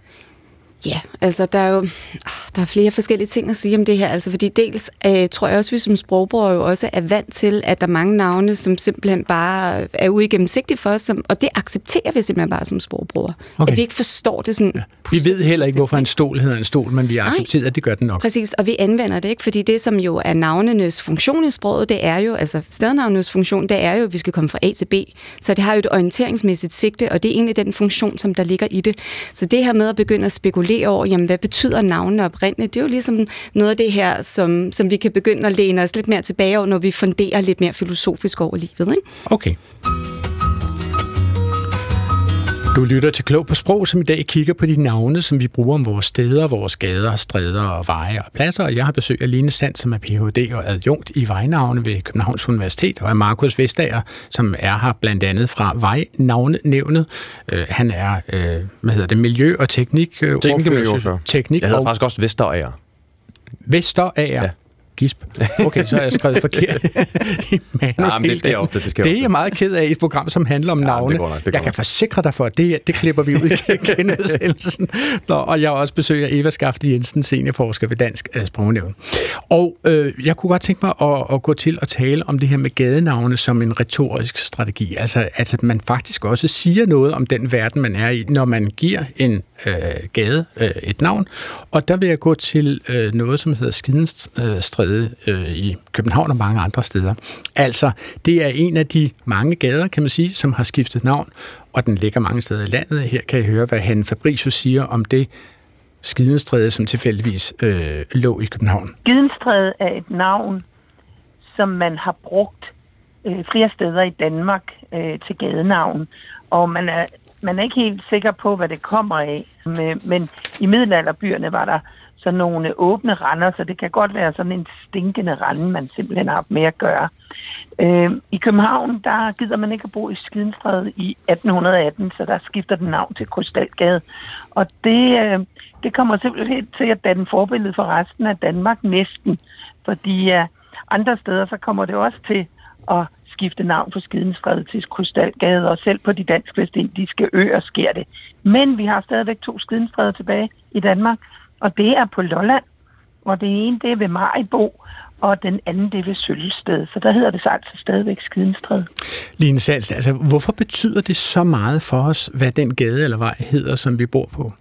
Speaker 2: Ja, altså der er jo ah, der er flere forskellige ting at sige om det her. Altså fordi dels øh, tror jeg også, at vi som sprogbrugere jo også er vant til, at der er mange navne, som simpelthen bare er uigennemsigtige for os, som, og det accepterer vi simpelthen bare som sprogbrugere. Okay. At vi ikke forstår det sådan... Ja.
Speaker 3: Vi ved heller ikke, hvorfor en stol hedder en stol, men vi accepterer, at det gør den nok.
Speaker 2: Præcis, og vi anvender det ikke, fordi det, som jo er navnenes funktion i sproget, det er jo, altså stednavnenes funktion, det er jo, at vi skal komme fra A til B. Så det har jo et orienteringsmæssigt sigte, og det er egentlig den funktion, som der ligger i det. Så det her med at begynde at spekulere spekulere over, jamen, hvad betyder navnene oprindeligt? Det er jo ligesom noget af det her, som, som vi kan begynde at læne os lidt mere tilbage over, når vi funderer lidt mere filosofisk over livet. Ikke?
Speaker 3: Okay. Du lytter til Klog på Sprog, som i dag kigger på de navne, som vi bruger om vores steder, vores gader, stræder og veje og pladser. Og jeg har besøg af Line Sand, som er Ph.D. og adjunkt i vejnavne ved Københavns Universitet, og af Markus Vestager, som er her blandt andet fra Vejnavnenævnet. Uh, han er, uh, hvad hedder det, miljø- og teknik...
Speaker 4: Uh, teknik, teknik
Speaker 3: Teknik
Speaker 4: jeg hedder og... faktisk også Vesterager.
Speaker 3: Vesterager? Ja. Gisp. Okay, så har jeg skrevet forkert i manus.
Speaker 4: Ja, men det sker ofte. Det, sker
Speaker 3: det er
Speaker 4: ofte.
Speaker 3: jeg meget ked af i et program, som handler om
Speaker 4: Ja,
Speaker 3: navne.
Speaker 4: det går nok, det går
Speaker 3: jeg kan forsikre dig for, at det, det klipper vi ud i genudsendelsen. Nå, og jeg også besøg af Eva Skafte Jensen, seniorforsker ved Dansk øh, Sprognævn. Og øh, jeg kunne godt tænke mig at, at gå til at tale om det her med gadenavne som en retorisk strategi. Altså, altså at man faktisk også siger noget om den verden, man er i, når man giver en øh, gade øh, et navn. Og der vil jeg gå til øh, noget, som hedder Skidenstræde øh, i København og mange andre steder. Altså, det er en af de mange gader, kan man sige, som har skiftet navn, og den ligger mange steder i landet. Her kan I høre, hvad han Fabricius siger om det Skidenstræde, som tilfældigvis øh, lå i København.
Speaker 6: Gidenstræde er et navn, som man har brugt øh, flere steder i Danmark øh, til gadenavn. Og man er, man er ikke helt sikker på, hvad det kommer af. Men, men i middelalderbyerne var der sådan nogle åbne render, så det kan godt være sådan en stinkende rende, man simpelthen har haft med at gøre. Øh, I København, der gider man ikke at bo i Skidenstræde i 1818, så der skifter den navn til Krystalgade. Og det, øh, det kommer simpelthen til at danne forbillede for resten af Danmark næsten. Fordi øh, andre steder, så kommer det også til at skifte navn på Skidenstræde til Krystalgade, og selv på de dansk-vestindiske øer sker det. Men vi har stadigvæk to Skidenstræder tilbage i Danmark, og det er på Lolland, og det ene det er ved Maribo, og den anden det er ved Sølvsted. Så der hedder det altså stadigvæk Skidenstræde.
Speaker 3: Line Sals, altså, hvorfor betyder det så meget for os, hvad den gade eller vej hedder, som vi bor på?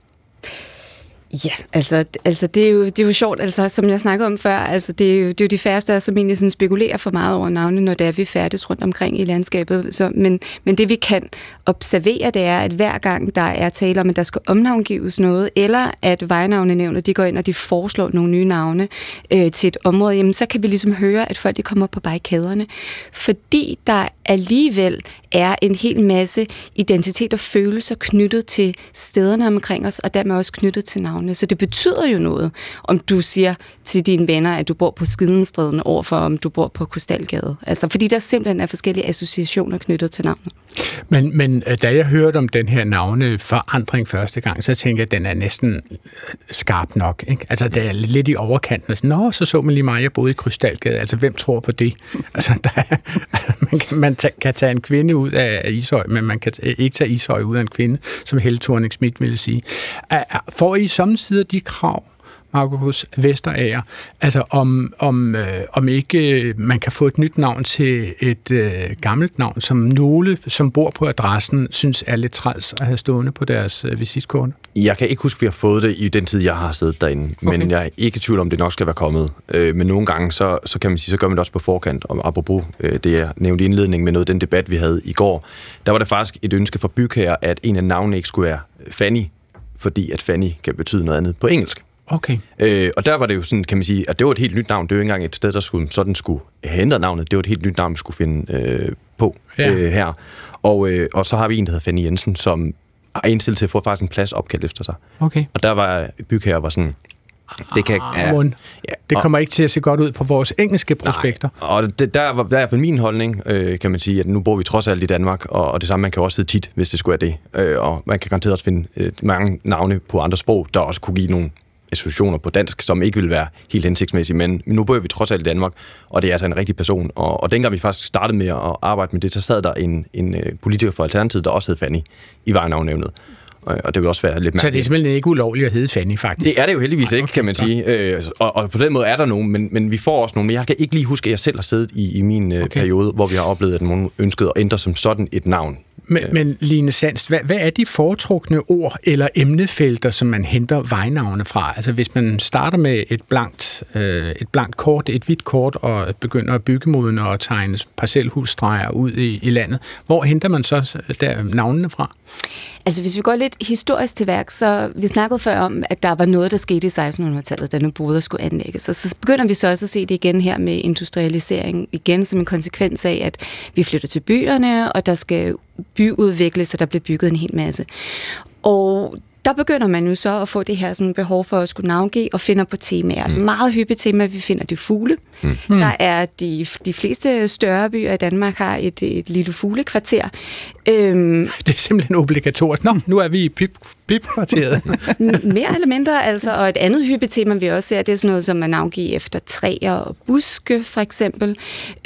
Speaker 2: Ja, altså, altså det, er jo, det er jo sjovt, altså, som jeg snakkede om før, altså, det, er jo, det er jo de færreste, af os, som egentlig sådan spekulerer for meget over navne, når det er, vi færdes rundt omkring i landskabet. Så, men, men det vi kan observere, det er, at hver gang der er tale om, at der skal omnavngives noget, eller at vejnavnenævnet, de går ind og de foreslår nogle nye navne øh, til et område, jamen, så kan vi ligesom høre, at folk de kommer på barrikaderne. Fordi der alligevel er en hel masse identitet og følelser knyttet til stederne omkring os, og dermed også knyttet til navne. Så det betyder jo noget, om du siger til dine venner, at du bor på Skidenstræden, overfor om du bor på Krystalgade. Altså, fordi der simpelthen er forskellige associationer knyttet til navnet.
Speaker 3: Men, men øh, da jeg hørte om den her navneforandring første gang, så tænkte jeg, at den er næsten øh, skarp nok. Ikke? Altså, det er lidt i overkanten. Altså, Nå, så så man lige mig, jeg boede i Krystalgade. Altså, hvem tror på det? Altså, der er, altså, man, kan, man ta- kan tage en kvinde ud af Ishøj, men man kan t- ikke tage Ishøj ud af en kvinde, som Helle thorning Schmidt ville sige. Får I samtidig de krav, Markus Vesterager, altså om, om, øh, om ikke øh, man kan få et nyt navn til et øh, gammelt navn, som nogle, som bor på adressen, synes er lidt træls at have stående på deres øh, visitkort.
Speaker 4: Jeg kan ikke huske, at vi har fået det i den tid, jeg har siddet derinde. Okay. Men jeg er ikke i tvivl om, det nok skal være kommet. Øh, men nogle gange, så, så kan man sige, så gør man det også på forkant. Og apropos øh, det, jeg nævnte i indledningen med noget den debat, vi havde i går, der var det faktisk et ønske fra bygherrer, at en af navnene ikke skulle være Fanny, fordi at Fanny kan betyde noget andet på engelsk.
Speaker 3: Okay.
Speaker 4: Øh, og der var det jo sådan, kan man sige, at det var et helt nyt navn. Det var jo ikke engang et sted, der skulle, sådan skulle have ændret navnet. Det var et helt nyt navn, vi skulle finde øh, på
Speaker 3: Ja.
Speaker 4: øh, her. Og, øh, og så har vi en, der hedder Fanny Jensen, som er indstillet til at få faktisk en plads opkaldt efter sig.
Speaker 3: Okay.
Speaker 4: Og der var bygherre var sådan, det kan
Speaker 3: Ja, ja,
Speaker 4: ja,
Speaker 3: det
Speaker 4: og-
Speaker 3: kommer ikke til at se godt ud på vores engelske prospekter.
Speaker 4: Nej, og det, der, var, der er fald min holdning, øh, kan man sige, at nu bor vi trods alt i Danmark, og, og det samme, man kan også hedde tit, hvis det skulle være det. Øh, og man kan garanteret også finde øh, mange navne på andre sprog, der også kunne give nogle associationer på dansk, som ikke vil være helt hensigtsmæssige, men nu bor vi trods alt i Danmark, og det er altså en rigtig person. Og, og dengang vi faktisk startede med at arbejde med det, så sad der en, en øh, politiker fra Alternativet, der også hed Fanny, i vejnavnævnet. Og, og det vil også være lidt
Speaker 3: Så det er
Speaker 4: mærkeligt.
Speaker 3: simpelthen ikke ulovligt at hedde Fanny, faktisk.
Speaker 4: Det er det jo heldigvis
Speaker 3: Nej,
Speaker 4: ikke, kan man sige. Øh, og, og på den måde er der nogen, men, men vi får også nogle. Men jeg kan ikke lige huske, at jeg selv har siddet i, i min okay.
Speaker 3: Okay.
Speaker 4: periode, hvor vi har oplevet, at nogen ønskede at ændre som sådan et navn.
Speaker 3: Men, men Line Sands, hvad, hvad er de foretrukne ord eller emnefelter, som man henter vejnavne fra? Altså hvis man starter med et blankt, øh, et blankt kort, et hvidt kort, og begynder at bygge moden og tegne parcelhusstreger ud i, i landet, hvor henter man så der navnene fra?
Speaker 2: Altså hvis vi går lidt historisk til værk, så vi snakkede før om, at der var noget, der skete i 1600-tallet, da nu boder skulle anlægges. Og så begynder vi så også at se det igen her med industrialisering, igen som en konsekvens af, at vi flytter til byerne, og der skal byudvikle, så der blev bygget en hel masse. Og der begynder man jo så at få det her sådan, behov for at skulle navngive og finder på temaer. Mm. Meget hyppigt tema, vi finder det fugle. Mm. Der er de, de fleste større byer i Danmark har et, et lille fuglekvarter.
Speaker 3: Øhm, det er simpelthen obligatorisk. Nå, nu er vi i pip, pip-kvarteret.
Speaker 2: mere eller mindre, altså. Og et andet hyppigt tema, vi også ser, det er sådan noget, som man navngiver efter træer og buske, for eksempel.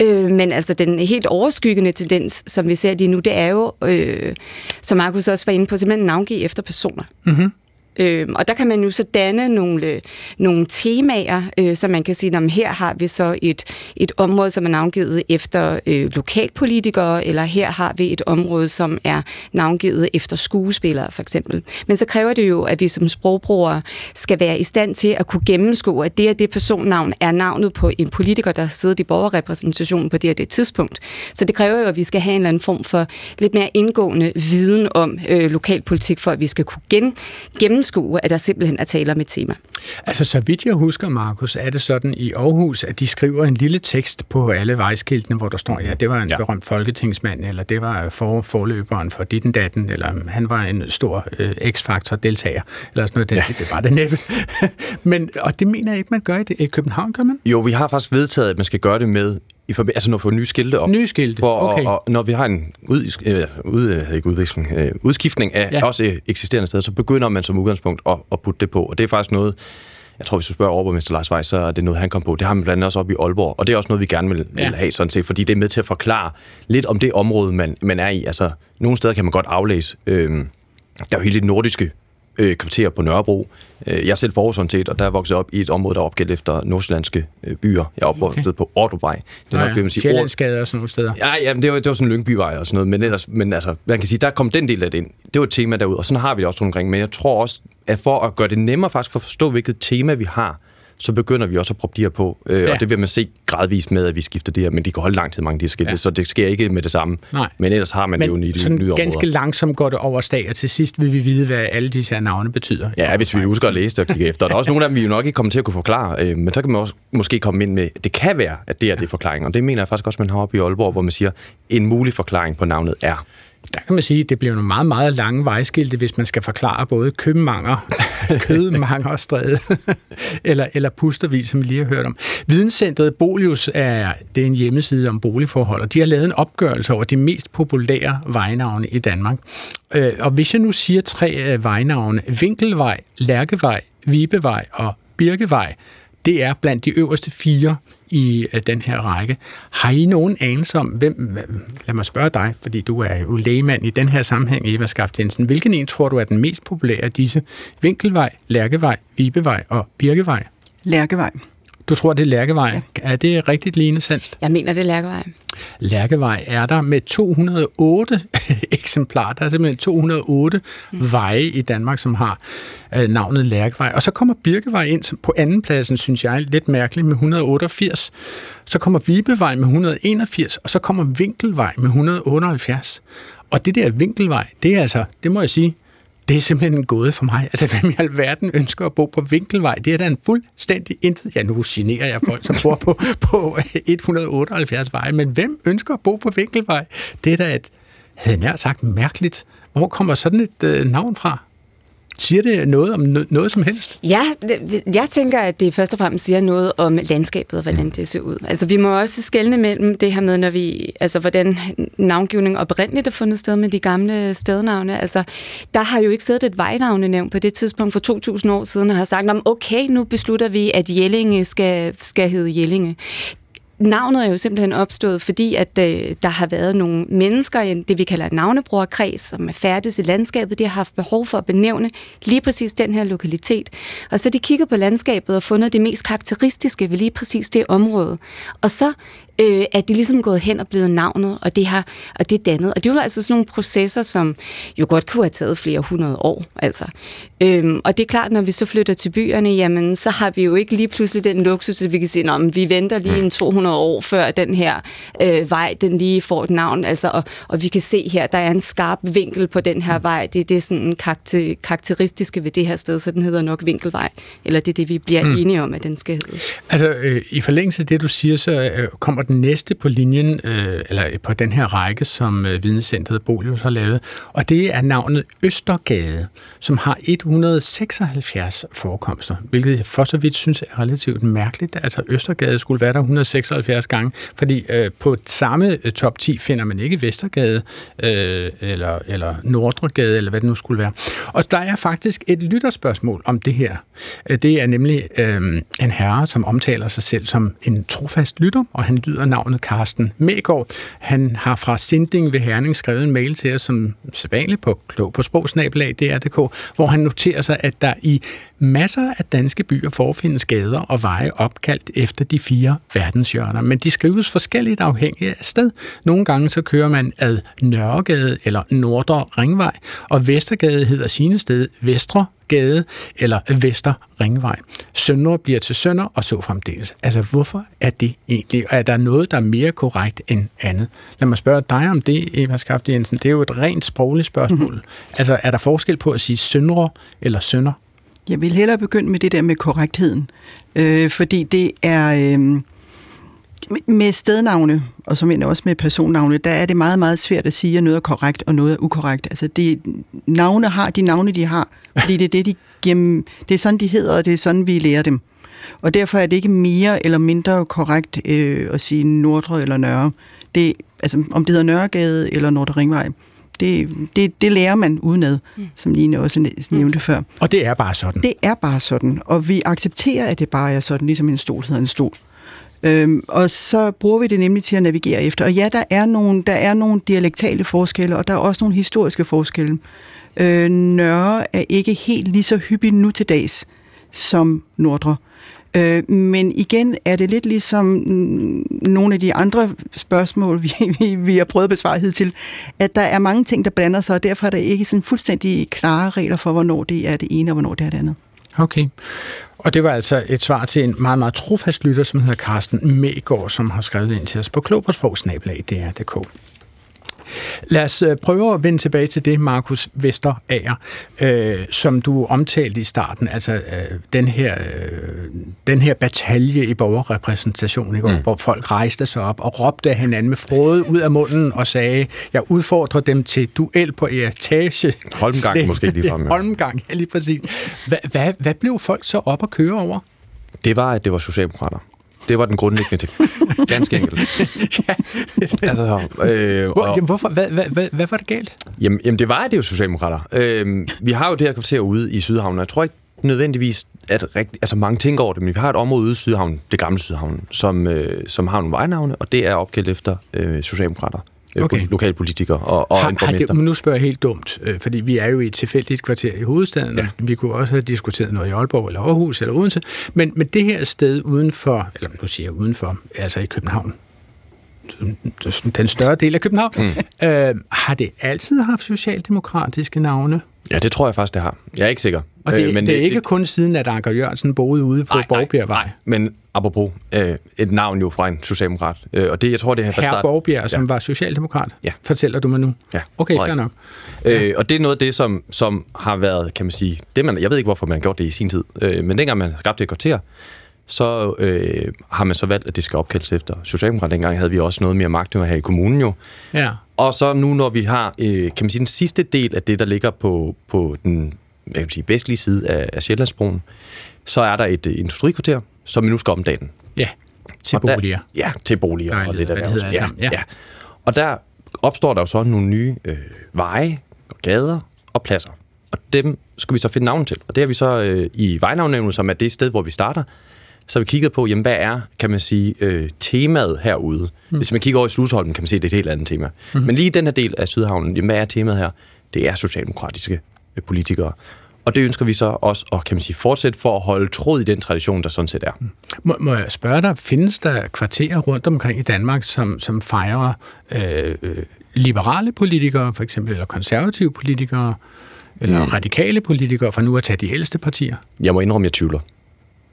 Speaker 2: Øh, men altså, den helt overskyggende tendens, som vi ser lige nu, det er jo, øh, som Markus også var inde på, simpelthen navngive efter personer. Mm-hmm. Øh, og der kan man jo så danne nogle, øh, nogle temaer, øh, så man kan sige, at her har vi så et, et område, som er navngivet efter øh, lokalpolitikere, eller her har vi et område, som er navngivet efter skuespillere, for eksempel. Men så kræver det jo, at vi som sprogbrugere skal være i stand til at kunne gennemskue, at det og det personnavn er navnet på en politiker, der har siddet i borgerrepræsentationen på det og det tidspunkt. Så det kræver jo, at vi skal have en eller anden form for lidt mere indgående viden om øh, lokalpolitik, for at vi skal kunne gen, gennem gennemskue, at der simpelthen er tale om et tema.
Speaker 3: Altså, så vidt jeg husker, Markus, er det sådan i Aarhus, at de skriver en lille tekst på alle vejskiltene, hvor der står, ja, det var en ja. berømt folketingsmand, eller det var for, forløberen for ditten datten, eller han var en stor øh, X-Factor-deltager, eller sådan noget. Det, ja. det var det næppe. Men, og det mener jeg ikke, man gør i, det. i København, gør man?
Speaker 4: Jo, vi har faktisk vedtaget, at man skal gøre det med i forbi- altså når vi får nye skilte op.
Speaker 3: Nye skilte, for, okay.
Speaker 4: og, og, når vi har en ud, øh, ud, øh, ikke udvikling, øh, udskiftning af ja. også eksisterende steder, så begynder man som udgangspunkt at, at putte det på. Og det er faktisk noget, jeg tror, hvis du spørger overborgmester Lars Weiss, så er det noget, han kom på. Det har man blandt andet også op i Aalborg, og det er også noget, vi gerne vil, ja. vil have sådan set, fordi det er med til at forklare lidt om det område, man, man er i. Altså, nogle steder kan man godt aflæse, øh, der er jo hele det nordiske øh, kvarter på Nørrebro. Øh, jeg er selv for sådan set, og der er vokset op i et område, der er opkaldt efter nordsjællandske øh, byer. Jeg er opvokset okay. på Ordrupvej.
Speaker 3: Det er nok, ja, ja. Sjællandsgade og sådan nogle steder.
Speaker 4: Ja, ja det, var, det var sådan Lyngbyvej og sådan noget, men, ellers, men altså, man kan sige, der kom den del af det ind. Det var et tema derude, og sådan har vi det også omkring. Men jeg tror også, at for at gøre det nemmere faktisk for at forstå, hvilket tema vi har, så begynder vi også at proppe de her på. Øh, ja. Og det vil man se gradvist med, at vi skifter det her, men de kan holde lang tid, mange de skilte, ja. så det sker ikke med det samme. Nej. Men ellers har man men det jo i de nye områder.
Speaker 3: ganske langsomt går det over stag, og til sidst vil vi vide, hvad alle disse her navne betyder.
Speaker 4: Ja, hvis vi husker at læse det og kigge efter. Der er også nogle af dem, vi jo nok ikke kommer til at kunne forklare, øh, men så kan man også måske komme ind med, det kan være, at det er ja. det forklaring, og det mener jeg faktisk også, man har oppe i Aalborg, hvor man siger, en mulig forklaring på navnet er
Speaker 3: der kan man sige, at det bliver nogle meget, meget lange vejskilte, hvis man skal forklare både købmanger, kødmanger stræde, eller, eller pustervis, som vi lige har hørt om. Videnscentret Bolius er, det er en hjemmeside om boligforhold, og de har lavet en opgørelse over de mest populære vejnavne i Danmark. Øh, og hvis jeg nu siger tre vejnavne, Vinkelvej, Lærkevej, Vibevej og Birkevej, det er blandt de øverste fire i uh, den her række. Har I nogen anelse om, hvem, lad mig spørge dig, fordi du er jo lægemand i den her sammenhæng, Eva Skaft Jensen. Hvilken en tror du er den mest populære af disse? Vinkelvej, Lærkevej, Vibevej og Birkevej?
Speaker 5: Lærkevej.
Speaker 3: Du tror, det er Lærkevej. Ja. Er det rigtigt, Line Sandst?
Speaker 2: Jeg mener, det er Lærkevej.
Speaker 3: Lærkevej er der med 208 eksemplarer. Der er simpelthen 208 mm. veje i Danmark, som har øh, navnet Lærkevej. Og så kommer Birkevej ind på anden pladsen, synes jeg, lidt mærkeligt, med 188. Så kommer Vibevej med 181, og så kommer Vinkelvej med 178. Og det der Vinkelvej, det er altså, det må jeg sige, det er simpelthen en gåde for mig. Altså, hvem i alverden ønsker at bo på Vinkelvej? Det er da en fuldstændig intet... Ja, nu generer jeg folk, som bor på, på 178 veje, men hvem ønsker at bo på Vinkelvej? Det er da et, havde jeg nær sagt, mærkeligt. Hvor kommer sådan et øh, navn fra? Siger det noget om noget som helst?
Speaker 2: Ja, jeg tænker, at det først og fremmest siger noget om landskabet og hvordan det ser ud. Altså, vi må også skelne mellem det her med, når vi, altså, hvordan navngivning oprindeligt er fundet sted med de gamle stednavne. Altså, der har jo ikke siddet et vejnavnenævn på det tidspunkt for 2000 år siden og har sagt, okay, nu beslutter vi, at Jellinge skal, skal hedde Jellinge navnet er jo simpelthen opstået, fordi at øh, der har været nogle mennesker i det, vi kalder navnebrugerkreds, som er færdes i landskabet. De har haft behov for at benævne lige præcis den her lokalitet. Og så de kigget på landskabet og fundet det mest karakteristiske ved lige præcis det område. Og så øh, er det ligesom gået hen og blevet navnet, og det har og det er dannet. Og det jo altså sådan nogle processer, som jo godt kunne have taget flere hundrede år. Altså. Øhm, og det er klart, når vi så flytter til byerne, jamen så har vi jo ikke lige pludselig den luksus, at vi kan sige, at vi venter lige en 200 år, før den her øh, vej, den lige får et navn. Altså, og, og vi kan se her, der er en skarp vinkel på den her vej. Det, det er sådan karakter, karakteristiske ved det her sted, så den hedder nok vinkelvej. Eller det er det, vi bliver mm. enige om, at den skal hedde.
Speaker 3: Altså, øh, i forlængelse af det, du siger, så øh, kommer den næste på linjen, øh, eller på den her række, som øh, Videnscenteret Bolius har lavet, og det er navnet Østergade, som har 176 forekomster, hvilket jeg for så vidt synes er relativt mærkeligt. Altså Østergade skulle være der 176 gange, fordi øh, på samme øh, top 10 finder man ikke Vestergade øh, eller, eller Nordregade, eller hvad det nu skulle være. Og der er faktisk et lytterspørgsmål om det her. Øh, det er nemlig øh, en herre, som omtaler sig selv som en trofast lytter, og han lyder navnet Carsten Megård. Han har fra Sinding ved Herning skrevet en mail til os som sædvanligt på klog på sprogsnabelag.dr.dk, hvor han noterer sig, at der i masser af danske byer forefindes gader og veje opkaldt efter de fire verdenshjørner, men de skrives forskelligt afhængigt af sted. Nogle gange så kører man ad Nørregade eller Nordre Ringvej, og Vestergade hedder sine sted Vestre Gade eller Vester Ringvej. Søndre bliver til Sønder og så fremdeles. Altså, hvorfor er det egentlig? Og er der noget, der er mere korrekt end andet? Lad mig spørge dig om det, Eva Skafte Jensen. Det er jo et rent sprogligt spørgsmål. Mm-hmm. Altså, er der forskel på at sige Søndre eller Sønder?
Speaker 5: Jeg vil hellere begynde med det der med korrektheden, øh, fordi det er... Øh, med stednavne, og som også med personnavne, der er det meget, meget svært at sige, at noget er korrekt og noget er ukorrekt. Altså, det, navne har de navne, de har, fordi det er det, de giver, det er sådan, de hedder, og det er sådan, vi lærer dem. Og derfor er det ikke mere eller mindre korrekt øh, at sige Nordre eller Nørre. Det, altså, om det hedder Nørregade eller Nordre Ringvej, det, det, det lærer man udenad, mm. som Line også nævnte mm. før.
Speaker 3: Og det er bare sådan?
Speaker 5: Det er bare sådan, og vi accepterer, at det bare er sådan, ligesom en stol hedder en stol. Øhm, og så bruger vi det nemlig til at navigere efter. Og ja, der er nogle, der er nogle dialektale forskelle, og der er også nogle historiske forskelle. Øh, Nørre er ikke helt lige så hyppig nu til dags som Nordre. Øh, men igen er det lidt ligesom nogle af de andre spørgsmål, vi, vi, vi har prøvet at besvare hidtil, at der er mange ting, der blander sig, og derfor er der ikke sådan fuldstændig klare regler for, hvornår det er det ene, og hvornår det er det andet.
Speaker 3: Okay. Og det var altså et svar til en meget, meget trofast lytter, som hedder Carsten Megård, som har skrevet ind til os på klobersprogsnabelag.dr.dk. DR.dk. Lad os øh, prøve at vende tilbage til det, Markus Vesterager, øh, som du omtalte i starten, altså øh, den, her, øh, den her batalje i borgerrepræsentationen? Mm. hvor folk rejste sig op og råbte af hinanden med frode ud af munden og sagde, jeg udfordrer dem til duel på etage.
Speaker 4: Holmgang måske lige frem.
Speaker 3: Ja. Holmgang, ja lige præcis. Hvad, hvad, hvad blev folk så op at køre over?
Speaker 4: Det var, at det var socialdemokrater. Det var den grundlæggende ting. Ganske enkelt. ja.
Speaker 3: altså, øh, Hvor, og, jamen, hvorfor? Hvad, hvad, hvad, hvad var det galt?
Speaker 4: Jamen, jamen det var, det var Socialdemokrater. Øh, vi har jo det her kvarter ude i Sydhavn, og jeg tror ikke nødvendigvis, at rigt, altså mange tænker over det, men vi har et område ude i Sydhavn, det gamle Sydhavn, som, øh, som har nogle vejnavne, og det er opkaldt efter øh, Socialdemokrater. Øh, okay. lokalpolitikere og, og
Speaker 3: har, en borgmester. Har det, men nu spørger jeg helt dumt, øh, fordi vi er jo i et tilfældigt kvarter i hovedstaden, ja. vi kunne også have diskuteret noget i Aalborg eller Aarhus eller Odense, men, men det her sted udenfor, eller nu siger jeg udenfor, altså i København, den større del af København, mm. øh, har det altid haft socialdemokratiske navne?
Speaker 4: Ja, det tror jeg faktisk, det har. Jeg er ikke sikker.
Speaker 3: Og det, øh, men det er ikke det, kun siden, at Anker Jørgensen boede ude på Borgbjergvej.
Speaker 4: Men apropos øh, et navn jo fra en socialdemokrat. Øh, og det, jeg tror, det er
Speaker 3: Herre start... Borgbjerg, som ja. var socialdemokrat,
Speaker 4: ja.
Speaker 3: fortæller du mig nu?
Speaker 4: Ja.
Speaker 3: Okay, fair nok.
Speaker 4: Øh, og det er noget af det, som, som har været, kan man sige, det man, jeg ved ikke, hvorfor man har gjort det i sin tid, øh, men dengang man skabte et kvarter, så øh, har man så valgt, at det skal opkaldes efter Socialdemokrat. Dengang havde vi også noget mere magt her i kommunen jo.
Speaker 3: Ja.
Speaker 4: Og så nu, når vi har, øh, kan man sige, den sidste del af det, der ligger på, på den jeg kan sige, vestlige side af, af Sjællandsbroen, så er der et uh, industrikvarter, som vi nu skal omdanne.
Speaker 3: Ja, til boliger.
Speaker 4: Der, ja, til boliger
Speaker 3: Nej,
Speaker 4: og
Speaker 3: lidt af det.
Speaker 4: Ja, ja. ja. Og der opstår der jo så nogle nye øh, veje, og gader og pladser. Og dem skal vi så finde navn til. Og det er vi så øh, i Vejnavnævnet, som er det sted, hvor vi starter, så har vi kigget på, jamen, hvad er, kan man sige, øh, temaet herude? Mm. Hvis man kigger over i Slusholmen, kan man se, at det er et helt andet tema. Mm. Men lige i den her del af Sydhavnen, jamen, hvad er temaet her? Det er socialdemokratiske øh, politikere. Og det ønsker vi så også at kan man sige, fortsætte for at holde tråd i den tradition, der sådan set er.
Speaker 3: Må, må jeg spørge dig, findes der kvarterer rundt omkring i Danmark, som, som fejrer øh, øh, liberale politikere, for eksempel, eller konservative politikere, eller mm. radikale politikere, for nu at tage de ældste partier?
Speaker 4: Jeg må indrømme, jeg tvivler.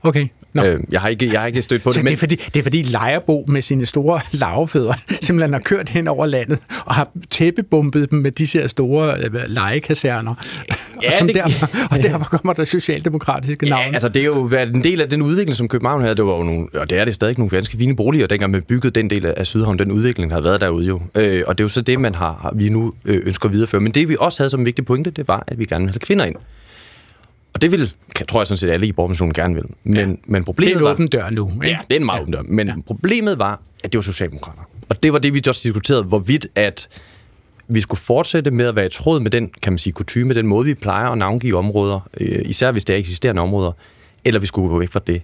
Speaker 3: Okay.
Speaker 4: Nå. Øh, jeg, har ikke, jeg har ikke stødt på
Speaker 3: så
Speaker 4: det.
Speaker 3: Men... Det, er fordi, det er fordi Lejerbo med sine store lavefødder simpelthen har kørt hen over landet og har tæppebumpet dem med de her store øh, legekaserner. Ja, og, som det, derfor, og derfor kommer der socialdemokratiske navne.
Speaker 4: Ja, altså det er jo været en del af den udvikling, som København havde. Det var jo nogle, og det er det stadig nogle ganske fine boliger, dengang man byggede den del af Sydhavn. Den udvikling har været derude jo. Øh, og det er jo så det, man har, vi nu øh, ønsker at videreføre. Men det vi også havde som vigtig pointe, det var, at vi gerne vil have kvinder ind. Og det vil, tror jeg sådan set alle i borgermissionen gerne vil. Men, ja. men problemet
Speaker 3: det er en åben dør nu.
Speaker 4: Ikke? Ja, det er en meget ja. åben dør. Men ja. problemet var, at det var socialdemokrater. Og det var det, vi også diskuterede, hvorvidt at vi skulle fortsætte med at være i tråd med den, kan man sige, kutume, den måde, vi plejer at navngive områder, øh, især hvis det er eksisterende områder, eller vi skulle gå væk fra det.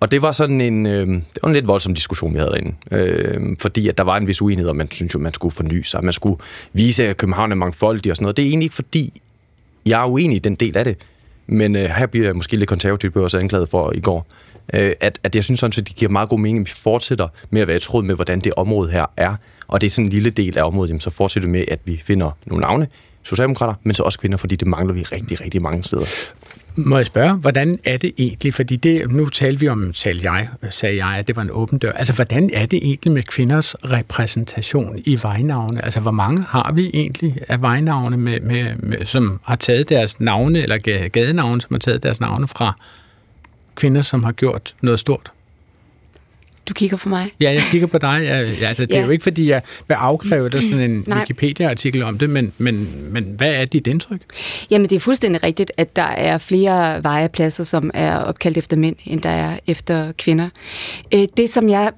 Speaker 4: Og det var sådan en, øh, det var en lidt voldsom diskussion, vi havde derinde. Øh, fordi at der var en vis uenighed, og man synes jo, man skulle forny sig, man skulle vise, at København er mangfoldig og sådan noget. Det er egentlig ikke fordi, jeg er uenig i den del af det. Men øh, her bliver jeg måske lidt konservativt på også anklaget for i går. Øh, at, at jeg synes sådan, at det giver meget god mening, at vi fortsætter med at være i tråd med, hvordan det område her er. Og det er sådan en lille del af området, jamen, så fortsætter vi med, at vi finder nogle navne, socialdemokrater, men så også kvinder, fordi det mangler vi rigtig, rigtig mange steder.
Speaker 3: Må jeg spørge, hvordan er det egentlig? Fordi det, nu talte vi om, talte jeg, sagde jeg, at det var en åben dør. Altså, hvordan er det egentlig med kvinders repræsentation i vejnavne? Altså, hvor mange har vi egentlig af vejnavne, med, med, med, som har taget deres navne, eller gadenavne, som har taget deres navne fra kvinder, som har gjort noget stort?
Speaker 2: Du kigger på mig?
Speaker 3: Ja, jeg kigger på dig. Jeg, altså, det ja. er jo ikke, fordi jeg vil afkræve dig sådan en Wikipedia-artikel om det, men, men, men hvad er dit indtryk?
Speaker 2: Jamen, det er fuldstændig rigtigt, at der er flere vejepladser, som er opkaldt efter mænd, end der er efter kvinder. Øh, det, som jeg...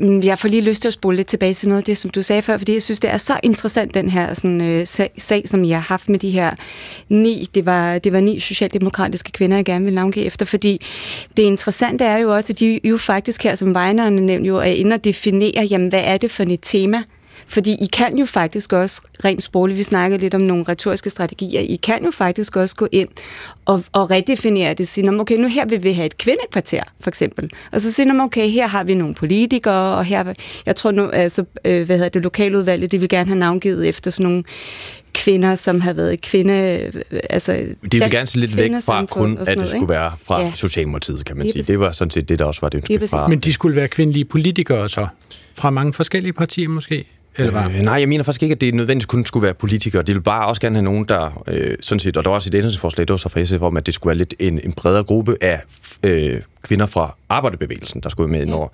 Speaker 2: Mm, jeg får lige lyst til at spole lidt tilbage til noget af det, som du sagde før, fordi jeg synes, det er så interessant, den her sådan, øh, sag, sag, som jeg har haft med de her ni, det var, det var ni socialdemokratiske kvinder, jeg gerne vil navngive efter, fordi det interessante er jo også, at de jo faktisk her som vejner nævnt jo er inde og definere, jamen, hvad er det for et tema? Fordi I kan jo faktisk også, rent sprogligt, vi snakker lidt om nogle retoriske strategier, I kan jo faktisk også gå ind og, og redefinere det, sige, okay, nu her vil vi have et kvindekvarter, for eksempel. Og så siger man, okay, her har vi nogle politikere, og her, jeg tror nu, altså, øh, hvad hedder det, lokaludvalget, de vil gerne have navngivet efter sådan nogle kvinder, som har været kvinde... Altså,
Speaker 4: det vil gerne se lidt væk fra kun, at det skulle være fra ja. Socialdemokratiet, kan man sige. Det var sådan set det, der også var det ønske fra...
Speaker 3: Men de skulle være kvindelige politikere så? Fra mange forskellige partier måske?
Speaker 4: Eller øh, nej, jeg mener faktisk ikke, at det nødvendigvis kun skulle være politikere. Det vil bare også gerne have nogen, der øh, sådan set, og der var også et ændringsforslag, det var så fra SF om, at det skulle være lidt en, en bredere gruppe af øh, kvinder fra arbejderbevægelsen, der skulle være med ja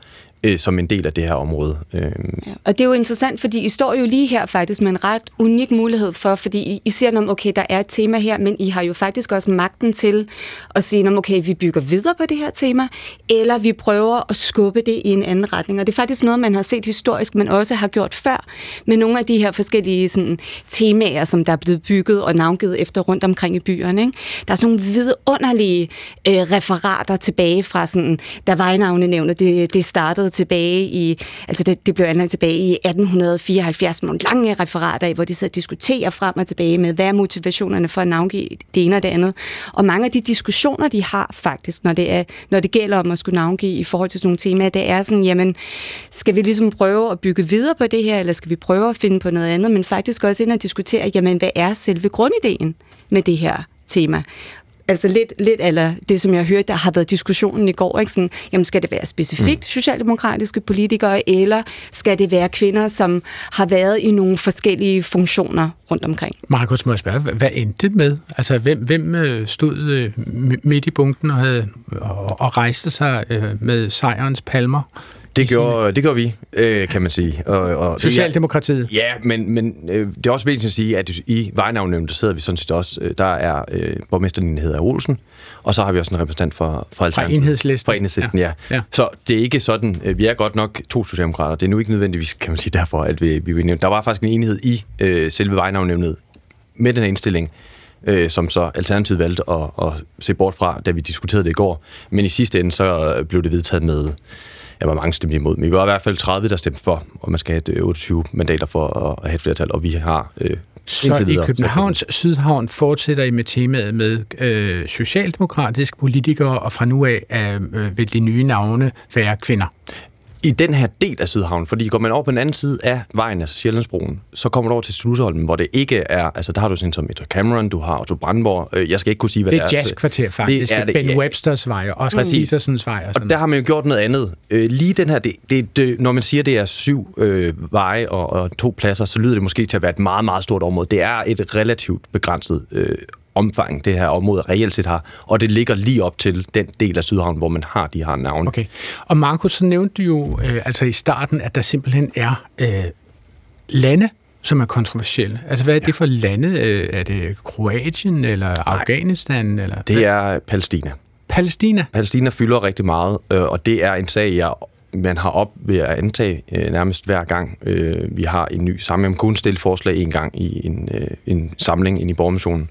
Speaker 4: øh, som en del af det her område. Øh.
Speaker 2: Ja, og det er jo interessant, fordi I står jo lige her faktisk med en ret unik mulighed for, fordi I, I siger, okay, der er et tema her, men I har jo faktisk også magten til at sige, okay, vi bygger videre på det her tema, eller vi prøver at skubbe det i en anden retning. Og det er faktisk noget, man har set historisk, men også har gjort før, med nogle af de her forskellige sådan, temaer, som der er blevet bygget og navngivet efter rundt omkring i byerne. Ikke? Der er sådan nogle vidunderlige øh, referater tilbage fra, sådan, da vejnavnenævnet det, det startede anlagt tilbage i, altså det, det blev anlagt tilbage i 1874 med nogle lange referater hvor de sidder og diskuterer frem og tilbage med, hvad er motivationerne for at navngive det ene og det andet. Og mange af de diskussioner, de har faktisk, når det, er, når det gælder om at skulle navngive i forhold til sådan nogle temaer, det er sådan, jamen, skal vi ligesom prøve at bygge videre på det her, eller skal vi prøve at finde på noget andet, men faktisk også ind og diskutere, jamen, hvad er selve grundideen med det her tema altså lidt, lidt eller det, som jeg hørte, der har været diskussionen i går, ikke? Sådan, jamen skal det være specifikt mm. socialdemokratiske politikere, eller skal det være kvinder, som har været i nogle forskellige funktioner rundt omkring?
Speaker 3: Markus, må jeg spørge, hvad endte med? Altså, hvem, hvem øh, stod øh, midt i bunken og, havde, og, og rejste sig øh, med sejrens palmer?
Speaker 4: Det gjorde, det gjorde vi, øh, kan man sige.
Speaker 3: Og, og, Socialdemokratiet?
Speaker 4: Ja, men, men øh, det er også væsentligt at sige, at i Vejnavnævnet, der sidder vi sådan set også, øh, der er øh, borgmesteren hedder Olsen, og så har vi også en repræsentant fra, fra
Speaker 3: Alternativet. Fra enhedslisten.
Speaker 4: Fra enhedslisten, ja. ja. ja. Så det er ikke sådan, øh, vi er godt nok to socialdemokrater, det er nu ikke nødvendigvis, kan man sige, derfor, at vi, vi vil nævne. Der var faktisk en enighed i øh, selve Vejnavnævnet med den her indstilling, øh, som så Alternativet valgte at, at se bort fra, da vi diskuterede det i går. Men i sidste ende, så blev det vedtaget med ja, hvor mange stemte imod, men vi var i hvert fald 30, der stemte for, og man skal have 28 øh, mandater for at have et flertal, og vi har øh,
Speaker 3: så i Københavns Sydhavn fortsætter I med temaet med øh, socialdemokratiske politikere, og fra nu af øh, vil de nye navne være kvinder?
Speaker 4: I den her del af Sydhavn, fordi går man over på den anden side af vejen, altså Sjællandsbroen, så kommer du over til Slutholmen, hvor det ikke er, altså der har du sådan som Metro Cameron, du har Otto Brandborg, øh, jeg skal ikke kunne sige, hvad
Speaker 3: det
Speaker 4: er.
Speaker 3: Det er jazzkvarter faktisk, det er det, Ben ja. Websters vej, og Oscar Isersens vej.
Speaker 4: Og, sådan og der har man jo gjort noget andet. Øh, lige den her, det, det, det, når man siger, det er syv øh, veje og, og to pladser, så lyder det måske til at være et meget, meget stort område. Det er et relativt begrænset øh, omfang, det her område reelt set har, og det ligger lige op til den del af Sydhavn, hvor man har de her navne.
Speaker 3: Okay. Og Markus, så nævnte du jo øh, altså i starten, at der simpelthen er øh, lande, som er kontroversielle. Altså, hvad er ja. det for lande? Øh, er det Kroatien eller Nej. Afghanistan? Eller
Speaker 4: det er Palæstina.
Speaker 3: Palæstina?
Speaker 4: Palæstina fylder rigtig meget, øh, og det er en sag, jeg man har op ved at antage øh, nærmest hver gang, øh, vi har en ny samling. Man kunne stille forslag en gang i en, øh, en samling ind i borgermissionen.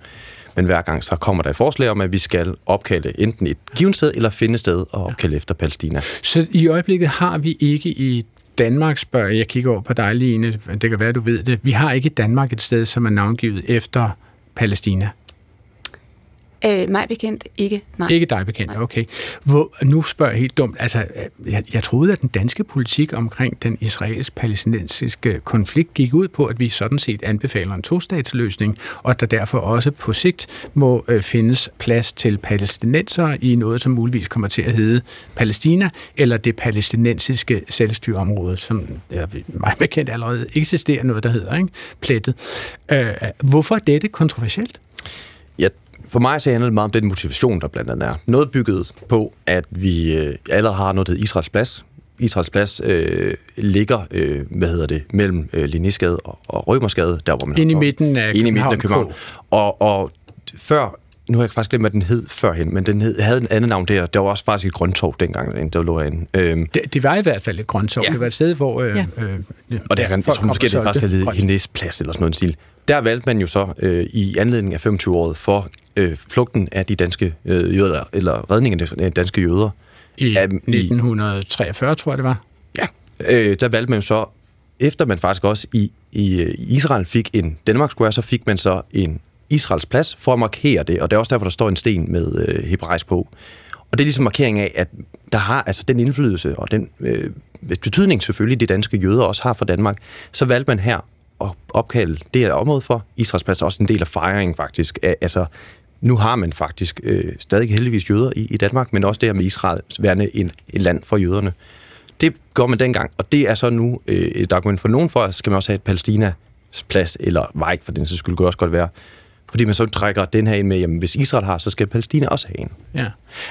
Speaker 4: Men hver gang så kommer der et forslag om, at vi skal opkalde enten et givet sted eller finde sted og opkalde efter Palæstina.
Speaker 3: Så i øjeblikket har vi ikke i Danmark, spørger jeg, kigger over på dig, Line, det kan være, du ved det, vi har ikke i Danmark et sted, som er navngivet efter Palæstina.
Speaker 2: Øh, mig bekendt ikke, nej.
Speaker 3: Ikke dig bekendt, nej. okay. Hvor, nu spørger jeg helt dumt, altså, jeg, jeg troede, at den danske politik omkring den israelsk-palæstinensiske konflikt gik ud på, at vi sådan set anbefaler en tostatsløsning, og at der derfor også på sigt må øh, findes plads til palæstinenser i noget, som muligvis kommer til at hedde Palæstina, eller det palæstinensiske selvstyreområde, som jeg mig bekendt allerede eksisterer noget, der hedder, ikke? plettet. Øh, hvorfor er dette kontroversielt?
Speaker 4: For mig så handler det meget om den motivation, der blandt andet er. Noget bygget på, at vi øh, allerede har noget, der hedder Israels Plads. Israels Plads øh, ligger, øh, hvad hedder det, mellem øh, Linnéskade og, og Rømersgade, der hvor man
Speaker 3: Ind i midten af
Speaker 4: Ind i midten af København. Og, og før, nu har jeg faktisk glemt, hvad den hed førhen, men den hed, havde en anden navn der. Der var også faktisk et grønttorv dengang, der lå inde.
Speaker 3: Øhm, det, det, var i hvert fald et grønttorv. Ja. Det var et sted, hvor... Øh, ja.
Speaker 4: øh, og det er, jeg tror måske, det faktisk hedder Hendes Plads eller sådan noget stil. Der valgte man jo så øh, i anledning af 25-året for øh, flugten af de danske øh, jøder, eller redningen af de danske jøder.
Speaker 3: I af, 1943, tror jeg det var.
Speaker 4: Ja, øh, der valgte man jo så, efter man faktisk også i, i Israel fik en Danmark Square, så fik man så en Israels plads for at markere det, og det er også derfor, der står en sten med øh, hebraisk på. Og det er ligesom markering af, at der har altså den indflydelse og den øh, betydning selvfølgelig, de danske jøder også har for Danmark, så valgte man her at opkalde det her område for Israels plads, også en del af fejringen faktisk. Altså, nu har man faktisk øh, stadig heldigvis jøder i, i Danmark, men også det her med Israel værende en, et land for jøderne. Det gør man dengang, og det er så nu øh, et argument for nogen for, at skal man også have et Palæstinas plads, eller vej, for den så skulle det også godt være, fordi man så trækker den her ind med, jamen hvis Israel har, så skal Palæstina også have en.
Speaker 3: Ja,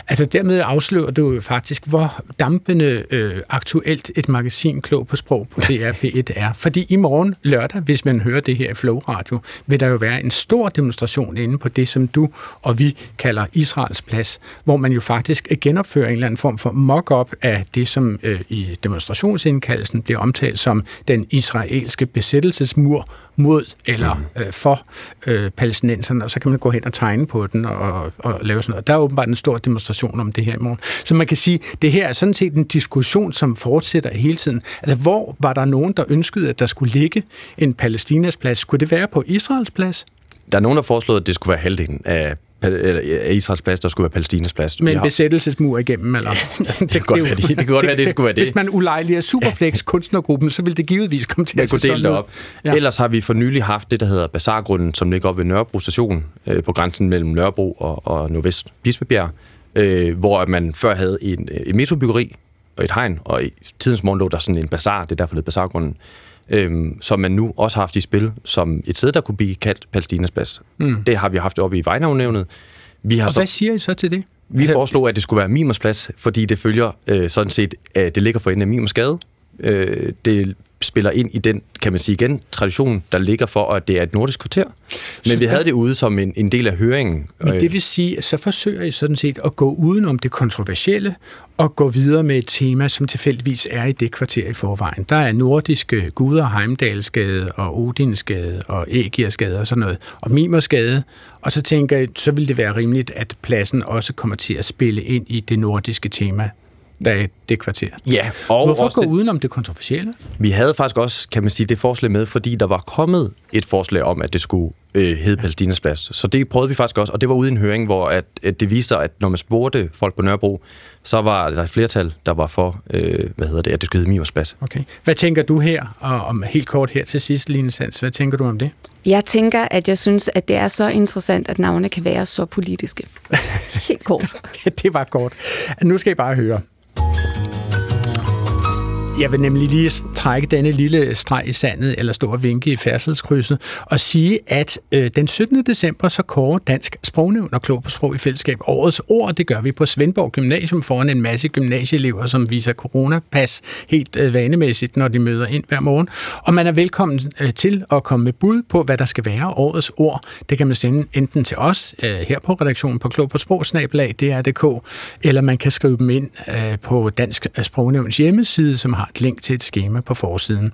Speaker 3: altså dermed afslører du jo faktisk, hvor dampende øh, aktuelt et magasin Klog på Sprog på DRP1 er. Fordi i morgen lørdag, hvis man hører det her i Flow Radio, vil der jo være en stor demonstration inde på det, som du og vi kalder Israels plads, hvor man jo faktisk genopfører en eller anden form for mock-up af det, som øh, i demonstrationsindkaldelsen bliver omtalt som den israelske besættelsesmur mod eller mm. øh, for øh, palæstinenserne, og så kan man gå hen og tegne på den og, og lave sådan noget. Der er åbenbart en stor demonstration om det her i morgen. Så man kan sige, det her er sådan set en diskussion, som fortsætter hele tiden. Altså, hvor var der nogen, der ønskede, at der skulle ligge en Palæstinas plads? Skulle det være på Israels plads?
Speaker 4: Der er nogen, der foreslår, at det skulle være halvdelen af af Israels plads, der skulle være Palæstinas plads.
Speaker 3: Med en besættelsesmur igennem, eller?
Speaker 4: det, kan godt være det. Det kan godt være, det skulle være det.
Speaker 3: Hvis man ulejliger Superflex kunstnergruppen, så vil det givetvis komme til
Speaker 4: at kunne dele det op. Ja. Ellers har vi for nylig haft det, der hedder Bazargrunden, som ligger op ved Nørrebro station, øh, på grænsen mellem Nørrebro og, og Nordvest Bispebjerg, øh, hvor man før havde en, et metrobyggeri og et hegn, og i tidens morgen lå der sådan en bazar, det er derfor det Bazargrunden, øhm, som man nu også har haft i spil som et sted, der kunne blive kaldt Palæstinas plads. Mm. Det har vi haft oppe i Vejnavnævnet.
Speaker 3: Vi har og så, hvad siger I så til det?
Speaker 4: Vi altså, foreslog, at det skulle være Mimers plads, fordi det følger øh, sådan set, at det ligger for enden af Mimers gade. Øh, det spiller ind i den, kan man sige igen, tradition, der ligger for, at det er et nordisk kvarter. Men så vi havde det ude som en, en del af høringen.
Speaker 3: Men det vil sige, at så forsøger I sådan set at gå udenom det kontroversielle og gå videre med et tema, som tilfældigvis er i det kvarter i forvejen. Der er nordiske guder, Heimdalsgade og Odinsgade og Ægirsgade og sådan noget, og Mimersgade. Og så tænker jeg, så vil det være rimeligt, at pladsen også kommer til at spille ind i det nordiske tema af det kvarter.
Speaker 4: Ja, og
Speaker 3: Hvorfor gå
Speaker 4: det,
Speaker 3: udenom det kontroversielle?
Speaker 4: Vi havde faktisk også, kan man sige, det forslag med, fordi der var kommet et forslag om, at det skulle øh, hedde Palæstinas plads. Så det prøvede vi faktisk også, og det var ude i en høring, hvor at, at det viste sig, at når man spurgte folk på Nørrebro, så var der et flertal, der var for, øh, hvad hedder det, at det skulle hedde Mivers plads.
Speaker 3: Okay. Hvad tænker du her, og om helt kort her til sidst, Line Sands, hvad tænker du om det?
Speaker 2: Jeg tænker, at jeg synes, at det er så interessant, at navne kan være så politiske. Helt kort.
Speaker 3: det var kort. Nu skal I bare høre. Jeg vil nemlig lige trække denne lille streg i sandet, eller stå og vinke i færdselskrydset, og sige, at øh, den 17. december så kårer Dansk Sprognævn og Klog på Sprog i Fællesskab årets ord. Det gør vi på Svendborg Gymnasium foran en masse gymnasieelever, som viser coronapas helt øh, vanemæssigt, når de møder ind hver morgen. Og man er velkommen øh, til at komme med bud på, hvad der skal være årets ord. Det kan man sende enten til os øh, her på redaktionen på Klog på Sprogsnabelag, DR.dk, eller man kan skrive dem ind øh, på Dansk Sprognævns hjemmeside, som har et link til et schema på forsiden.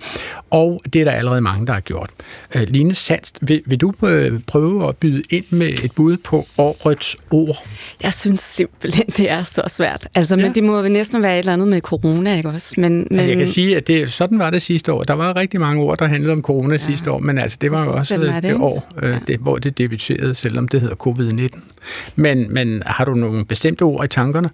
Speaker 3: Og det er der allerede mange, der har gjort. Øh, Line Sandst, vil, vil du øh, prøve at byde ind med et bud på årets ord?
Speaker 2: Jeg synes simpelthen, det er så svært. Altså, ja. men det må jo næsten være et eller andet med corona, ikke også? Men, men...
Speaker 3: Altså, jeg kan sige, at det, sådan var det sidste år. Der var rigtig mange ord, der handlede om corona ja. sidste år, men altså, det var jo også det, det år, øh, ja. det, hvor det debuterede, selvom det hedder covid-19. Men, men har du nogle bestemte ord i tankerne?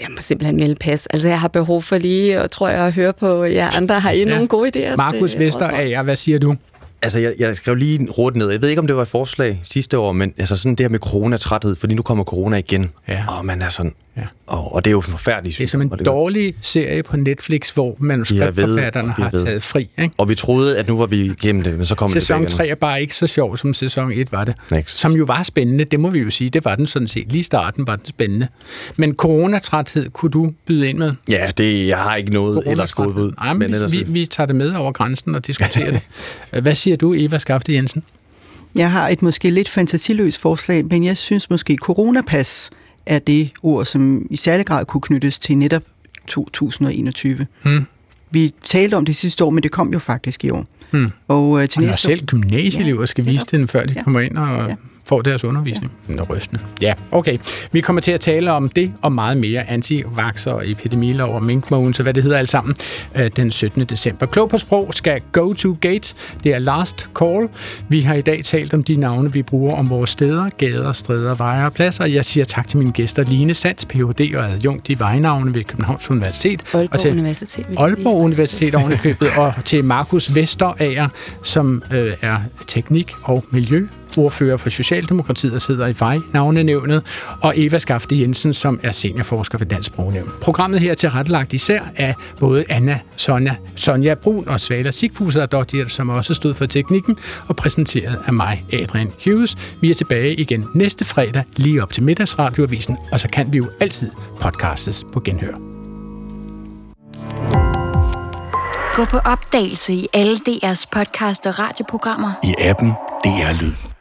Speaker 2: Jeg må simpelthen melde pas. Altså, jeg har behov for lige, og tror jeg, at høre på jer andre. Har I ja. nogle gode idéer?
Speaker 3: Markus Vesterager, hvad siger du?
Speaker 4: Altså, jeg, jeg skrev lige råd ned. Jeg ved ikke, om det var et forslag sidste år, men altså sådan det her med coronatræthed, fordi nu kommer corona igen. Ja. Og man er sådan... Ja. Og, og det er jo forfærdeligt.
Speaker 3: Det er som en dårlig serie på Netflix, hvor manuskriptforfatterne har taget fri. Ikke?
Speaker 4: Og vi troede, at nu var vi igennem det, men så kom
Speaker 3: sæson
Speaker 4: det
Speaker 3: Sæson 3 er bare ikke så sjov, som sæson 1 var det. Next. Som jo var spændende, det må vi jo sige. Det var den sådan set. Lige starten var den spændende. Men coronatræthed kunne du byde ind med?
Speaker 4: Ja, det, jeg har ikke noget ellers gået ud.
Speaker 3: Nej, men, men vi, vi tager det med over grænsen og diskuterer det. Hvad siger du, Eva Skafte Jensen?
Speaker 5: Jeg har et måske lidt fantasiløst forslag, men jeg synes måske coronapas er det ord, som i særlig grad kunne knyttes til netop 2021. Hmm. Vi talte om det sidste år, men det kom jo faktisk i år.
Speaker 3: Hmm. Og, øh, til og næste selv gymnasieelever ja, skal vise det, før de ja. kommer ind og ja får deres undervisning. Ja. Rystende. Ja, okay. Vi kommer til at tale om det og meget mere. Anti-vaxxer og epidemilov og minkmogen, så hvad det hedder alt sammen, øh, den 17. december. Klog på sprog skal go to gate. Det er last call. Vi har i dag talt om de navne, vi bruger om vores steder, gader, stræder, veje og pladser. Jeg siger tak til mine gæster Line Sands, Ph.D. og adjunkt i vejnavne ved Københavns Universitet.
Speaker 2: Aalborg
Speaker 3: og til
Speaker 2: Universitet.
Speaker 3: Aalborg Universitet ovenikøbet, og til Markus Vesterager, som øh, er teknik- og miljø ordfører for Socialdemokratiet, der sidder i Vejnavnenævnet, og Eva Skafte Jensen, som er seniorforsker ved Dansk Sprognævn. Programmet her er tilrettelagt især af både Anna Sonja, Sonja Brun og Svala Sigfuser Dottir, som også stod for teknikken, og præsenteret af mig, Adrian Hughes. Vi er tilbage igen næste fredag, lige op til middagsradioavisen, og så kan vi jo altid podcastes på genhør.
Speaker 7: Gå på opdagelse i alle DR's podcast og radioprogrammer.
Speaker 8: I appen DR Lyd.